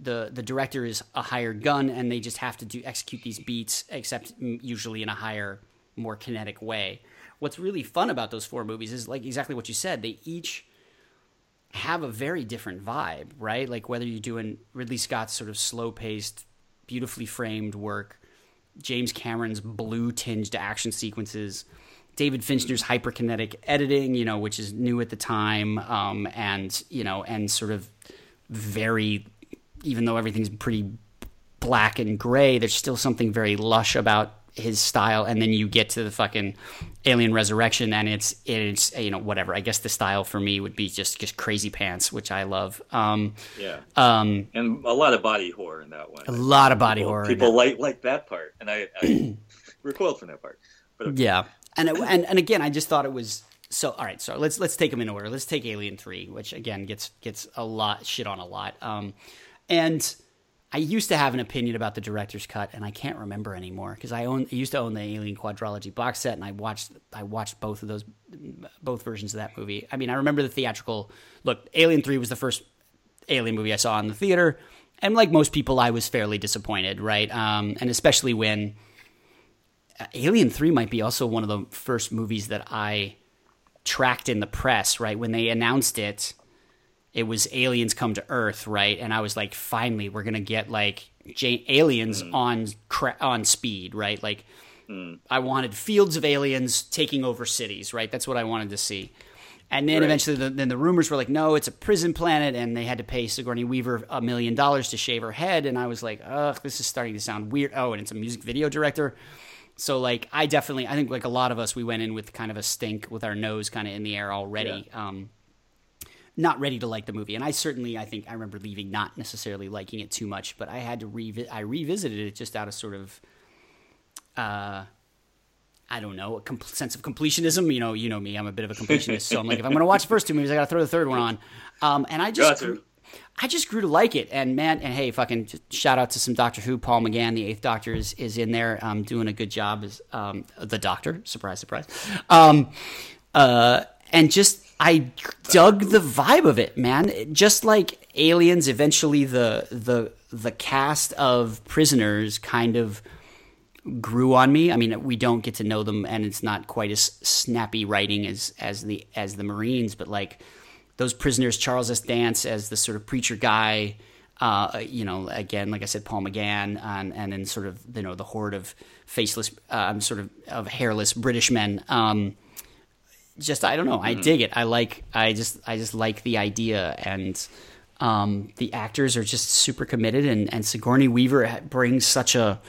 the the director is a hired gun and they just have to do execute these beats except mm, usually in a higher more kinetic way what's really fun about those four movies is like exactly what you said they each have a very different vibe, right? Like whether you're doing Ridley Scott's sort of slow paced, beautifully framed work, James Cameron's blue tinged action sequences, David Fincher's hyperkinetic editing, you know, which is new at the time, um, and you know, and sort of very, even though everything's pretty black and gray, there's still something very lush about his style, and then you get to the fucking Alien Resurrection, and it's it's you know whatever. I guess the style for me would be just just crazy pants, which I love. Um, Yeah, um, and a lot of body horror in that one. a lot of body people, horror. People like like that part, and I, I recoiled from that part. But okay. Yeah, and it, and and again, I just thought it was so. All right, so let's let's take them in order. Let's take Alien Three, which again gets gets a lot shit on a lot. Um, and I used to have an opinion about the director's cut, and I can't remember anymore because I own I used to own the Alien Quadrilogy box set, and I watched I watched both of those both versions of that movie. I mean, I remember the theatrical look. Alien Three was the first Alien movie I saw in the theater, and like most people, I was fairly disappointed, right? Um, and especially when Alien 3 might be also one of the first movies that I tracked in the press, right? When they announced it, it was Aliens Come to Earth, right? And I was like, finally, we're going to get like J- aliens mm. on cra- on speed, right? Like mm. I wanted fields of aliens taking over cities, right? That's what I wanted to see. And then Right. eventually, the, then the rumors were like, no, it's a prison planet, and they had to pay Sigourney Weaver a million dollars to shave her head. And I was like, ugh, this is starting to sound weird. Oh, and it's a music video director. So like, I definitely, I think like a lot of us, we went in with kind of a stink, with our nose kind of in the air already. Um, not ready to like the movie, and I certainly, I think, I remember leaving not necessarily liking it too much, but I had to revi- I revisited it just out of sort of, uh, I don't know, a com- sense of completionism. You know, you know me, I'm a bit of a completionist, so I'm like, if I'm going to watch the first two movies, I got to throw the third one on. Um, and I just, Got to. grew, I just grew to like it. And man, and hey, fucking shout out to some Doctor Who. Paul McGann, the Eighth Doctor, is, is in there, um, doing a good job as um, the Doctor. Surprise, surprise. Um, uh, and just I dug the vibe of it, man. Just like Aliens, eventually the the the cast of prisoners kind of grew on me. I mean, we don't get to know them, and it's not quite as snappy writing as as the as the Marines, but like those prisoners, Charles S. Dance as the sort of preacher guy. Uh, you know, again, like I said, Paul McGann, and, and then sort of you know the horde of faceless, um, sort of of hairless British men. Um, just I don't know. I dig it. I like. I just I just like the idea, and um, the actors are just super committed, and and Sigourney Weaver brings such a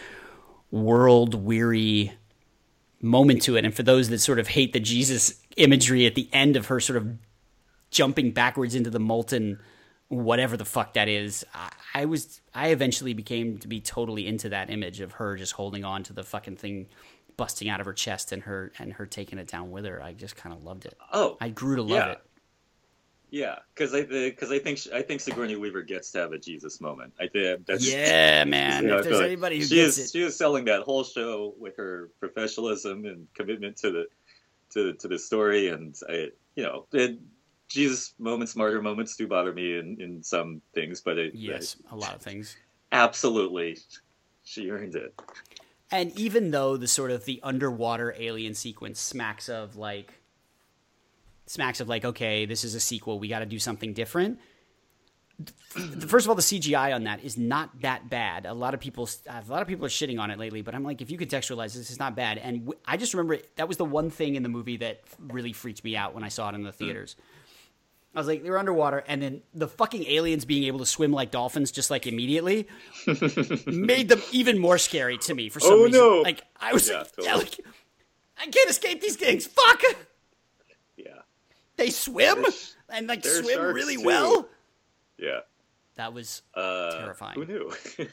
world weary moment to it. And for those that sort of hate the Jesus imagery at the end of her sort of jumping backwards into the molten whatever the fuck that is, I, I was I eventually became to be totally into that image of her just holding on to the fucking thing busting out of her chest and her and her taking it down with her. I just kind of loved it. Oh, I grew to love Yeah. it. yeah, because I because I think I think Sigourney Weaver gets to have a Jesus moment. I think that's Yeah, man. you know, if there's like anybody who she gets is it, she is selling that whole show with her professionalism and commitment to the to to the story, and I you know it, Jesus moments, martyr moments do bother me in in some things, but it, yes, a lot of things. absolutely, she earned it. And even though the sort of the underwater alien sequence smacks of like smacks of like okay, this is a sequel, we got to do something different. First of all, the CGI on that is not that bad. A lot of people, a lot of people are shitting on it lately, but I'm like, if you contextualize this, it's not bad. And w- I just remember it, that was the one thing in the movie that really freaked me out when I saw it in the hmm. theaters. I was like, they were underwater, and then the fucking aliens being able to swim like dolphins just like immediately made them even more scary to me for some Oh, reason. no. Like I was, Yeah, like, totally. yeah, like I can't escape these things. Fuck, Yeah, they swim They're and like swim really too. well. yeah. That was Uh, Terrifying. Who knew?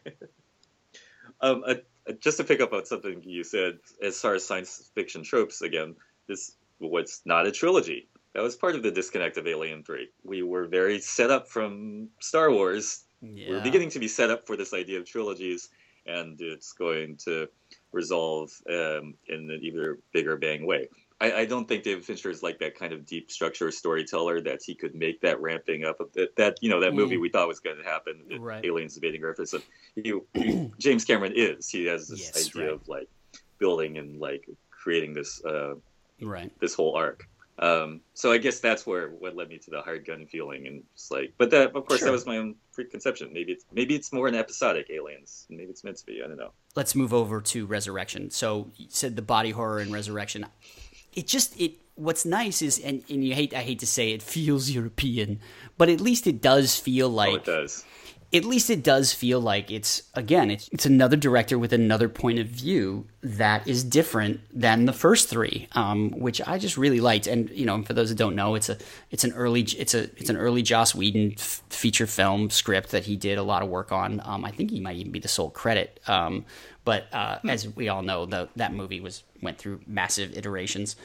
um, uh, uh, just to pick up on something you said, as far as science fiction tropes, again, this was not a trilogy. That was part of the disconnect of Alien Three. We were very set up from Star Wars. yeah. We're beginning to be set up for this idea of trilogies, and it's going to resolve um, in an even bigger bang way. I, I don't think David Fincher is like that kind of deep structure storyteller that he could make that ramping up of that, that you know that movie Mm. we thought was going to happen, Right. Aliens invading Earth. Or something. He, James Cameron is. He has this Yes, idea right. of like building and like creating this uh, right. this whole arc. Um, so I guess that's where what led me to the hard gun feeling and just like, but that of course Sure. that was my own preconception. Maybe it's maybe it's more an episodic aliens. Maybe it's meant to be. I don't know. Let's move over to Resurrection. So you said the body horror in Resurrection. It just it. What's nice is, and, and you hate I hate to say it feels European, but at least it does feel like oh, it does. At least it does feel like it's again it's it's another director with another point of view that is different than the first three um, which I just really liked. And you know for those that don't know it's a it's an early it's a it's an early Joss Whedon f- feature film script that he did a lot of work on. Um, I think he might even be the sole credit. Um, but uh, hmm. as we all know the, that movie was went through massive iterations.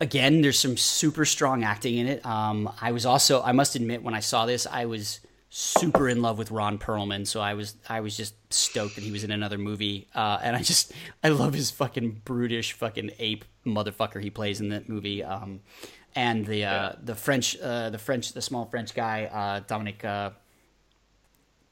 Again there's some super strong acting in it. Um, I was also I must admit when I saw this I was super in love with Ron Perlman, so I was I was just stoked that he was in another movie. Uh, and I just I love his fucking brutish fucking ape motherfucker he plays in that movie. Um, and the uh, yeah. the French uh, the French the small French guy uh, Dominic uh,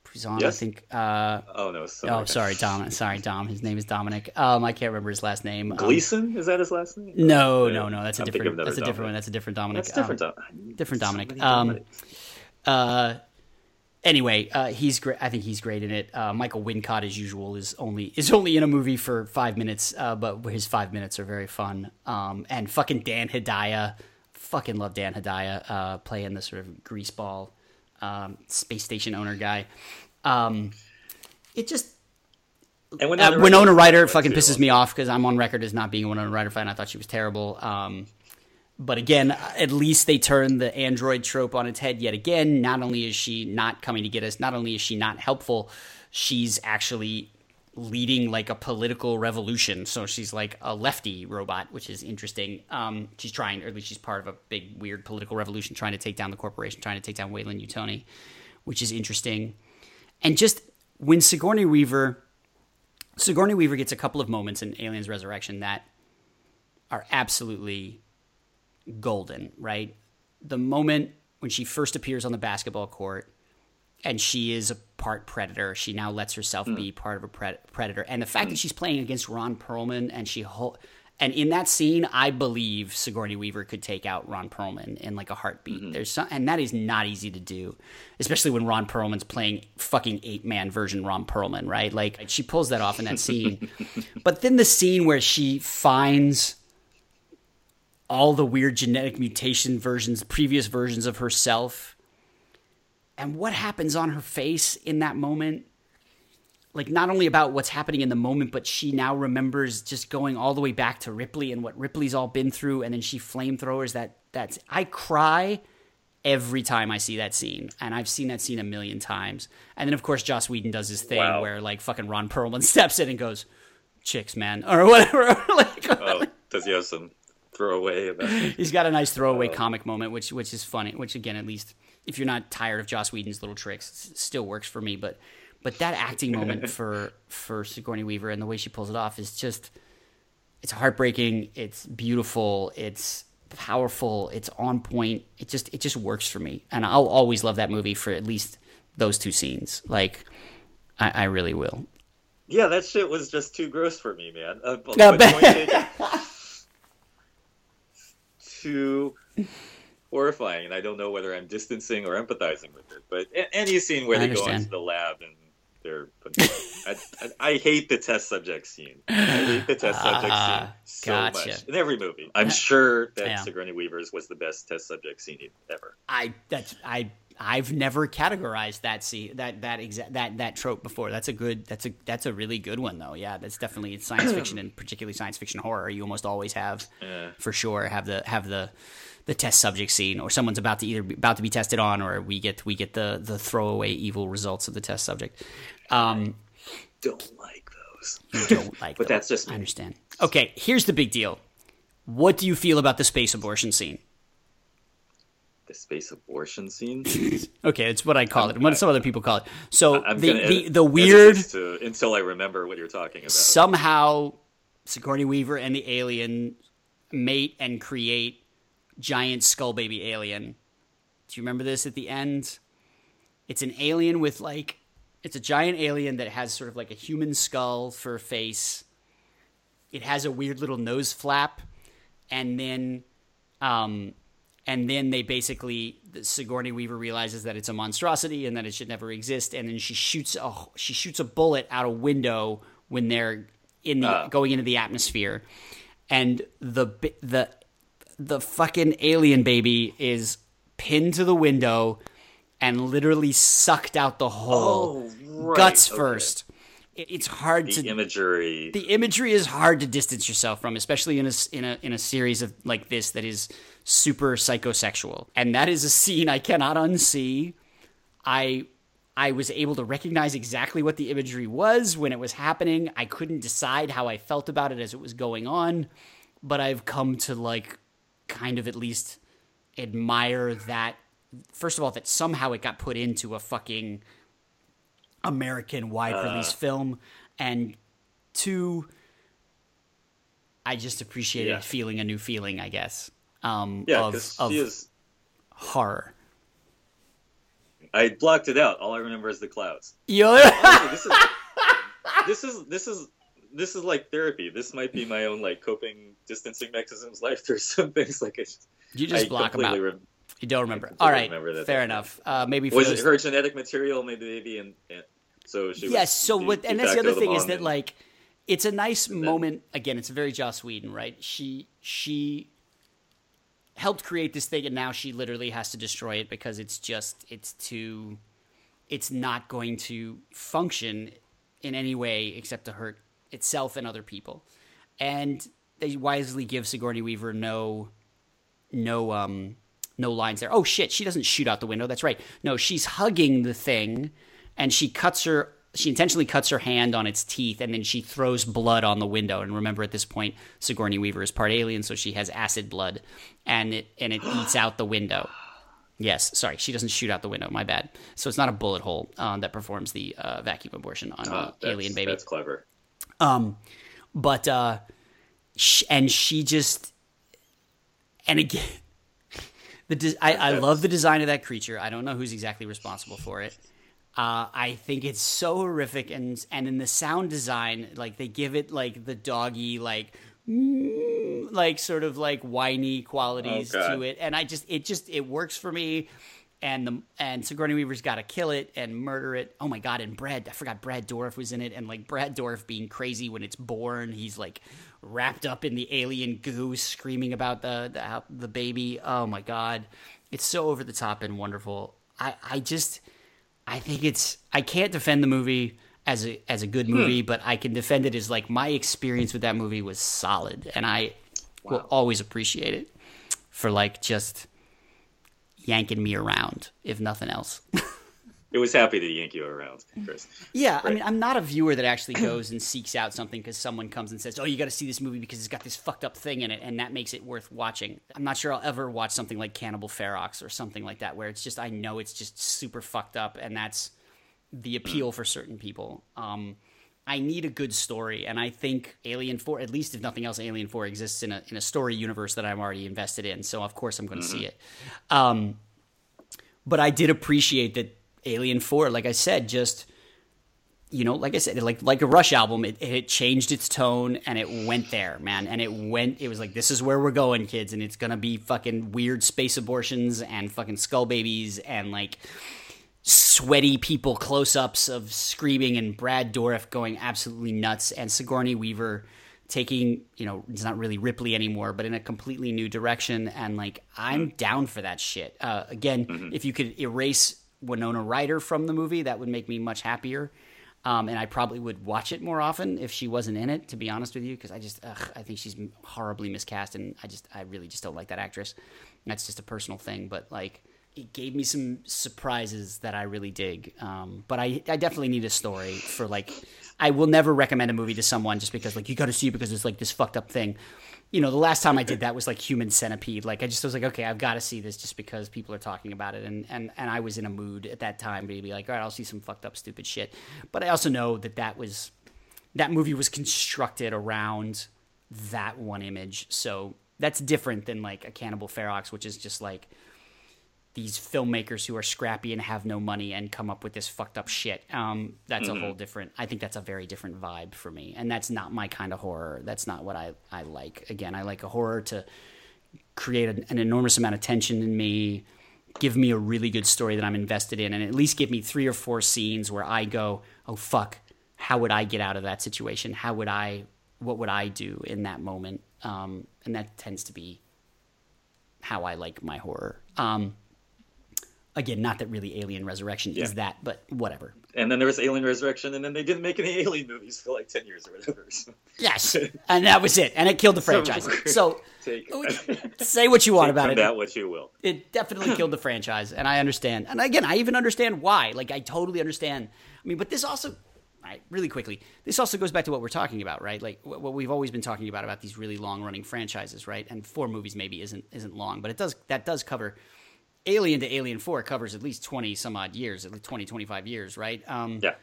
Prison, yes. I think. Uh, oh no! Sorry. Oh, sorry, Dom. Sorry, Dom. His name is Dominic. Um, I can't remember his last name. Um, Gleeson is that his last name? No, no, no. That's a I'm different. That's a different Dominic. one. That's a different Dominic. That's different. Um, different Dominic. Um, uh, anyway, uh, he's great. I think he's great in it. Uh, Michael Wincott, as usual, is only is only in a movie for five minutes, uh, but his five minutes are very fun. Um, and fucking Dan Hedaya, fucking love Dan Hedaya uh, playing the sort of greaseball um, space station owner guy. Um, it just. And Winona, uh, Winona Ryder fucking pisses me off because I'm on record as not being a Winona Ryder fan. I thought she was terrible. Um, but again, at least they turn the android trope on its head yet again. Not only is she not coming to get us, not only is she not helpful, she's actually leading like a political revolution. So she's like a lefty robot, which is interesting. Um, she's trying, or at least she's part of a big, weird political revolution trying to take down the corporation, trying to take down Weyland Yutani, which is interesting. And just when Sigourney Weaver, Sigourney Weaver gets a couple of moments in Aliens Resurrection that are absolutely golden, right? The moment when she first appears on the basketball court and she is a part predator, she now lets herself mm. be part of a predator. And the fact mm. that she's playing against Ron Perlman and she ho- and in that scene, I believe Sigourney Weaver could take out Ron Perlman in like a heartbeat. Mm-hmm. There's some, and that is not easy to do, especially when Ron Perlman's playing fucking eight man version Ron Perlman, right? Like she pulls that off in that scene. but then the scene where she finds all the weird genetic mutation versions, previous versions of herself. And what happens on her face in that moment? Like, not only about what's happening in the moment, but she now remembers just going all the way back to Ripley and what Ripley's all been through. And then she flamethrowers that. That's, I cry every time I see that scene. And I've seen that scene a million times. And then, of course, Joss Whedon does his thing wow. where, like, fucking Ron Perlman steps in and goes, chicks, man, or whatever. like, oh, does he have some throwaway. About He's got a nice throwaway uh, comic moment, which which is funny. Which again, at least if you're not tired of Joss Whedon's little tricks, still works for me. But but that acting moment for for Sigourney Weaver and the way she pulls it off is just it's heartbreaking. It's beautiful. It's powerful. It's on point. It just it just works for me, and I'll always love that movie for at least those two scenes. Like I, I really will. Yeah, that shit was just too gross for me, man. Uh, but, too horrifying, and I don't know whether I'm distancing or empathizing with it. But any scene where I they understand. go into the lab and they're, I, I, I, hate the test subject scene. I hate the test subject uh, scene so gotcha. much in every movie. I'm sure that yeah. Sigourney Weaver's was the best test subject scene ever. I that's I I've never categorized that scene that that exact that that trope before. That's a good that's a that's a really good one though. Yeah, that's definitely science fiction and particularly science fiction horror. You almost always have yeah. for sure have the have the the test subject scene or someone's about to either be, about to be tested on or we get we get the the throwaway evil results of the test subject. Um, don't like those. You don't like, but that's just I understand. Okay, here's the big deal. What do you feel about the space abortion scene? The space abortion scene. okay, it's what I call I'm, it. What some other people call it. So I'm the the, the weird to, until I remember what you're talking about. Somehow, Sigourney Weaver and the alien mate and create giant skull baby alien. Do you remember this at the end? It's an alien with like it's a giant alien that has sort of like a human skull for a face. It has a weird little nose flap, and then, um, and then they basically Sigourney Weaver realizes that it's a monstrosity and that it should never exist, and then she shoots a she shoots a bullet out a window when they're in the uh. going into the atmosphere, and the the the fucking alien baby is pinned to the window and literally sucked out the whole Oh, right, guts okay. first. It- It's hard The to imagery. the imagery is hard to distance yourself from, especially in a in a in a series of like this that is super psychosexual, and that is a scene I cannot unsee. I I was able to recognize exactly what the imagery was when it was happening. I couldn't decide how I felt about it as it was going on, but I've come to like kind of at least admire that first of all that somehow it got put into a fucking American wide release film and two I just appreciated Yeah. feeling a new feeling, I guess. Um yeah, of, of is. horror. I blocked it out. All I remember is the clouds. Yo, Honestly, this is this is this is this is like therapy. This might be my own like coping distancing mechanisms life through some things like it. you just I block them out. rem- You don't remember. All right, remember fair enough. Uh, maybe for was those... it her genetic material, maybe, maybe, and, and so she. yes. was So what? And that's the other thing is that and- like, it's a nice then- moment. Again, it's very Joss Whedon, right? She she helped create this thing, and now she literally has to destroy it because it's just it's too. It's not going to function in any way except to hurt itself and other people, and they wisely give Sigourney Weaver no no um no lines there. Oh shit, she doesn't shoot out the window. That's right. No, she's hugging the thing and she cuts her she intentionally cuts her hand on its teeth and then she throws blood on the window. And remember at this point Sigourney Weaver is part alien so she has acid blood and it and it eats out the window. Yes, sorry, she doesn't shoot out the window. My bad. So it's not a bullet hole um, that performs the uh, vacuum abortion on Ah, the alien baby. That's clever. Um, but uh, sh- and she just and again, the de- I, I love the design of that creature. I don't know who's exactly responsible for it. Uh, I think it's so horrific, and and in the sound design, like they give it like the doggy like. mm, Like sort of like whiny qualities Oh, to it, and I just it just it works for me, and the and Sigourney Weaver's got to kill it and murder it. Oh my god! And Brad, I forgot Brad Dourif was in it, and like Brad Dourif being crazy when it's born, he's like wrapped up in the alien goo, screaming about the the, the baby. Oh my god, it's so over the top and wonderful. I I just I think it's I can't defend the movie as a as a good hmm. movie, but I can defend it as like my experience with that movie was solid, and I will always appreciate it for like just yanking me around, if nothing else. It was happy to yank you around, Chris. Yeah, I mean, I'm not a viewer that actually goes and seeks out something because someone comes and says, "Oh, you got to see this movie because it's got this fucked up thing in it," and that makes it worth watching. I'm not sure I'll ever watch something like Cannibal Ferox or something like that, where it's just I know it's just super fucked up, and that's the appeal for certain people. Um, I need a good story, and I think Alien Four, at least if nothing else, Alien Four exists in a in a story universe that I'm already invested in. So of course I'm going to see it. Um, but I did appreciate that Alien Four, like I said, just you know, like I said, like like a Rush album, it, it changed its tone and it went there, man. And it went, it was like, this is where we're going, kids, and it's gonna be fucking weird space abortions and fucking skull babies and like sweaty people close ups of screaming and Brad Dourif going absolutely nuts and Sigourney Weaver taking, you know, it's not really Ripley anymore, but in a completely new direction. And like, I'm down for that shit. Uh, again, if you could erase Winona Ryder from the movie, that would make me much happier. Um, and I probably would watch it more often if she wasn't in it, to be honest with you, because I just, ugh, I think she's horribly miscast, and I just, I really just don't like that actress. That's just a personal thing, but like, it gave me some surprises that I really dig. Um, but I, I definitely need a story for like, I will never recommend a movie to someone just because like you got to see it because it's like this fucked up thing. You know, the last time I did that was like Human Centipede. Like I just was like, okay, I've got to see this just because people are talking about it, and and and I was in a mood at that time to be like, all right, I'll see some fucked up stupid shit. But I also know that that was that movie was constructed around that one image, so that's different than like a Cannibal Ferox, which is just like these filmmakers who are scrappy and have no money and come up with this fucked up shit. Um, that's a whole different. I think that's a very different vibe for me, and that's not my kind of horror. That's not what I I like. Again, I like a horror to create an, an enormous amount of tension in me, give me a really good story that I'm invested in, and at least give me three or four scenes where I go, oh fuck, how would I get out of that situation? How would I? What would I do in that moment? Um, and that tends to be how I like my horror. Um, Again, not that really Alien Resurrection is that, but whatever. And then there was Alien Resurrection, and then they didn't make any Alien movies for like ten years or whatever. So Yes, and that was it, and it killed the franchise. So take oh, say what you want about it. that what you will. it definitely killed the franchise and i understand and again i even understand why like i totally understand i mean but this also right, really quickly this also goes back to what we're talking about right like what what we've always been talking about about these really long running franchises right and four movies maybe isn't isn't long but it does that does cover alien to alien 4 covers at least 20 some odd years at least 20 25 years right? Um Yeah.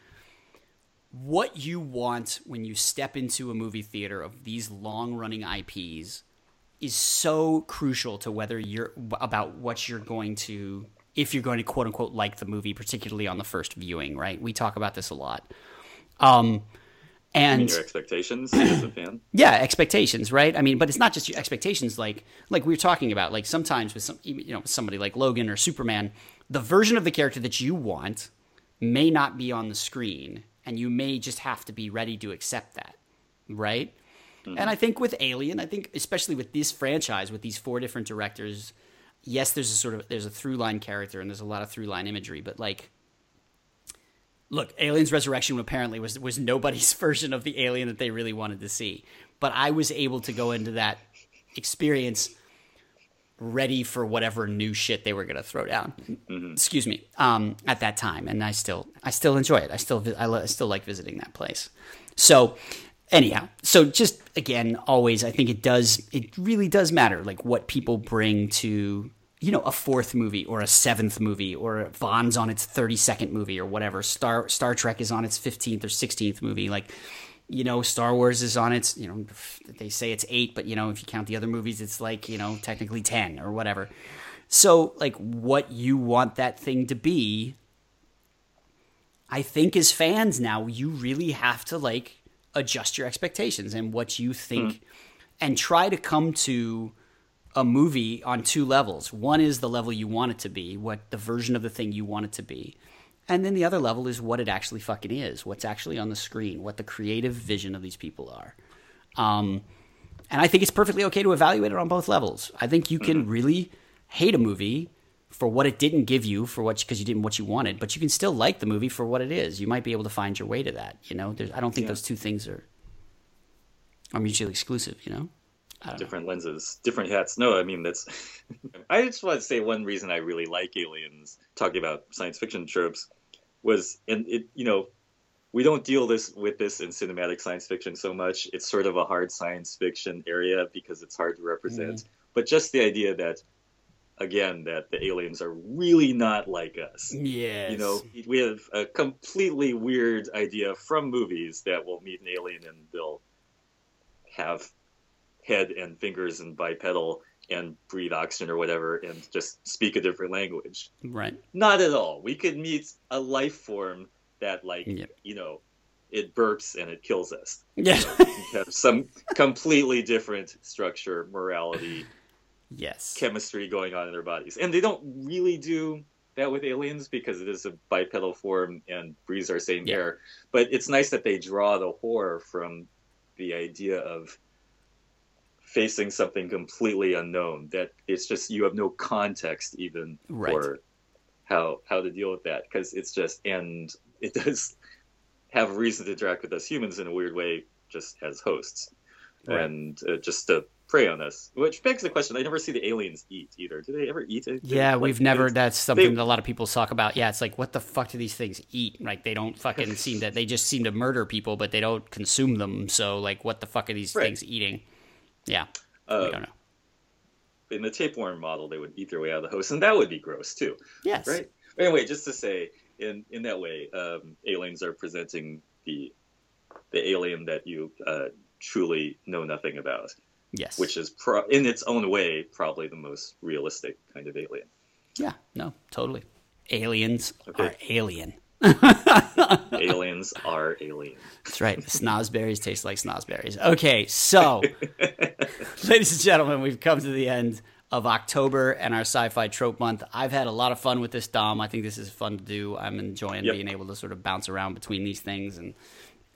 what you want when you step into a movie theater of these long running IPs is so crucial to whether you're about what you're going to if you're going to quote unquote like the movie particularly on the first viewing right? We talk about this a lot. Um and Your expectations as a fan. yeah expectations right? I mean but it's not just your expectations like like we were talking about like sometimes with some you know somebody like logan or superman the version of the character that you want may not be on the screen and you may just have to be ready to accept that right? Hmm. And i think with alien i think especially with this franchise with these four different directors yes there's a sort of there's a through line character and there's a lot of through line imagery but like look, Aliens Resurrection apparently was was nobody's version of the alien that they really wanted to see. But I was able to go into that experience ready for whatever new shit they were going to throw down. Excuse me. Um, at that time, and I still I still enjoy it. I still I, lo- I still like visiting that place. So anyhow, so just again, always I think it does it really does matter like what people bring to you know a fourth movie or a seventh movie or Bond's on its thirty second movie or whatever. Star Star Trek is on its fifteenth or sixteenth movie. Like you know, Star Wars is on its you know they say it's eight, but you know if you count the other movies, it's like you know technically ten or whatever. So like what you want that thing to be I think as fans now, you really have to like adjust your expectations and what you think hmm. and try to come to a movie on two levels. One is the level you want it to be, what the version of the thing you want it to be. And then the other level is what it actually fucking is, what's actually on the screen, what the creative vision of these people are. Um, and I think it's perfectly okay to evaluate it on both levels. I think you can really hate a movie for what it didn't give you, for what because you didn't what you wanted, but you can still like the movie for what it is. You might be able to find your way to that. You know, There's, I don't think Yeah. those two things are are mutually exclusive. You know, different lenses, different hats. No, I mean that's. I just want to say one reason I really like Aliens, talking about science fiction tropes, was and it you know, we don't deal this with this in cinematic science fiction so much. It's sort of a hard science fiction area because it's hard to represent. But just the idea that, again, that the aliens are really not like us. Yeah, You know, we have a completely weird idea from movies that we'll meet an alien and they'll have head and fingers and bipedal and breathe oxygen or whatever and just speak a different language. right, Not at all. We could meet a life form that, like, Yep. you know, it burps and it kills us. yeah, Have some completely different structure, morality, yes, chemistry going on in their bodies. And they don't really do that with aliens because it is a bipedal form and breathes our same Yeah. air. But it's nice that they draw the horror from the idea of facing something completely unknown that it's just you have no context even Right. for how how to deal with that because it's just and it does have a reason to interact with us humans in a weird way just as hosts Right. and uh, just to prey on us which begs the question i never see the aliens eat either do they ever eat it Yeah, Like, we've never. That's something they- that a lot of people talk about. Yeah, it's like, what the fuck do these things eat? Like, they don't fucking seem to. They just seem to murder people, but they don't consume them. So, like, what the fuck are these Right. things eating? Yeah, uh, we don't know. in the tapeworm model they would eat their way out of the host and that would be gross too Yes, right anyway just to say in in that way um, aliens are presenting the the alien that you uh, truly know nothing about Yes, which is pro- in its own way probably the most realistic kind of alien yeah, no, totally. Aliens Okay. are alien. aliens are aliens. That's right. Snozberries taste like snozberries. Okay, so, ladies and gentlemen, we've come to the end of October and our sci-fi trope month. I've had a lot of fun with this, Dom. I think this is fun to do. I'm enjoying Yep. being able to sort of bounce around between these things and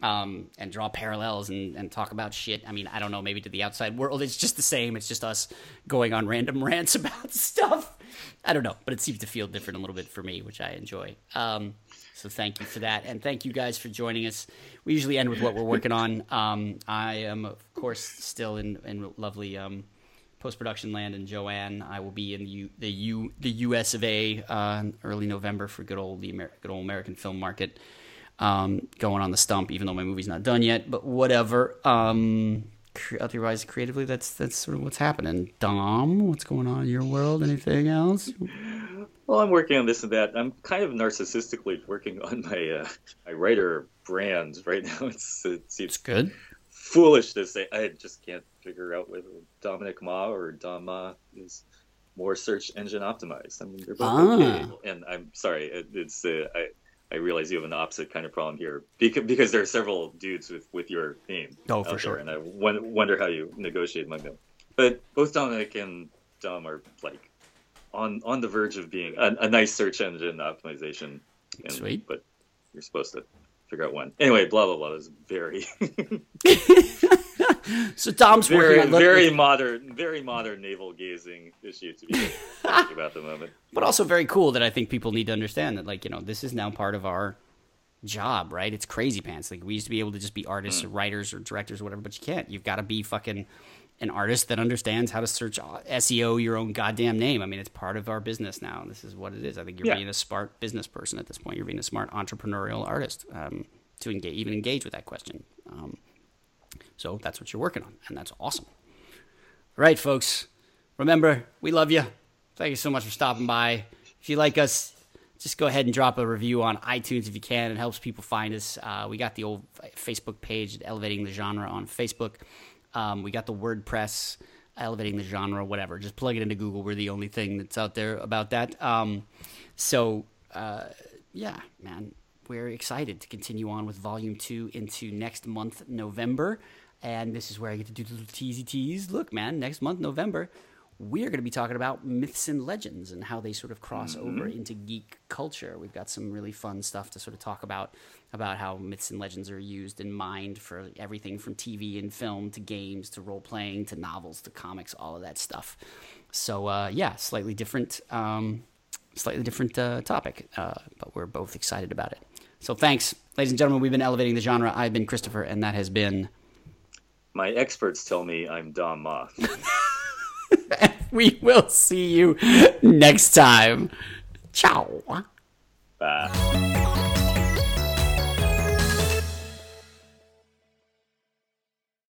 um, and draw parallels and, and talk about shit. I mean, I don't know, maybe to the outside world, it's just the same. It's just us going on random rants about stuff. I don't know, but it seems to feel different a little bit for me, which I enjoy. Um, so thank you for that, and thank you guys for joining us. We usually end with what we're working on. Um, I am, of course, still in in lovely um, post production land in Joanne. I will be in the U, the U the U.S. of A. Uh, early November for good old the Amer- good old American film market. Um, going on the stump, even though my movie's not done yet, but whatever. Um, otherwise, creatively, that's that's sort of what's happening. Dom, what's going on in your world? Anything else? Well, I'm working on this and that. I'm kind of narcissistically working on my uh, my writer brand right now. It's it seems It's good. foolish to say. I just can't figure out whether Dominic Ma or Dom Ma is more search engine optimized. I mean, they're both Ah. okay. And I'm sorry, it, it's uh, I I realize you have an opposite kind of problem here because because there are several dudes with with your name. Oh, for there, sure. And I wonder how you negotiate among them. But both Dominic and Dom are like on on the verge of being a, a nice search engine optimization. And, Sweet. But you're supposed to figure out when. Anyway, blah blah blah. Is very So Dom's very working on very modern very modern navel gazing issue to be talking about at the moment. but also very cool that I think people need to understand that like you know this is now part of our job, right? It's crazy pants. Like we used to be able to just be artists or writers or directors or whatever, but you can't. You've got to be fucking an artist that understands how to search SEO your own goddamn name. I mean, it's part of our business now. This is what it is. I think you're Yeah. being a smart business person at this point. You're being a smart entrepreneurial artist um, to engage, even engage with that question. Um, so that's what you're working on, and that's awesome. All right, folks. Remember, we love you. Thank you so much for stopping by. If you like us, just go ahead and drop a review on iTunes if you can. It helps people find us. Uh, we got the old Facebook page, Elevating the Genre, on Facebook. Um, we got the WordPress, Elevating the Genre, whatever. Just plug it into Google. We're the only thing that's out there about that. Um, so, uh, yeah, man, we're excited to continue on with Volume 2 into next month, November. And this is where I get to do the little teasy tease. Look, man, next month, November, we're going to be talking about myths and legends and how they sort of cross over into geek culture. We've got some really fun stuff to sort of talk about about how myths and legends are used and mined for everything from TV and film to games to role playing to novels to comics, all of that stuff. So uh, yeah, slightly different, um, slightly different uh, topic, uh, but we're both excited about it. So thanks, ladies and gentlemen. We've been elevating the genre. I've been Christopher, and that has been. My experts tell me I'm Dom Moth. We will see you next time. Ciao. Bye.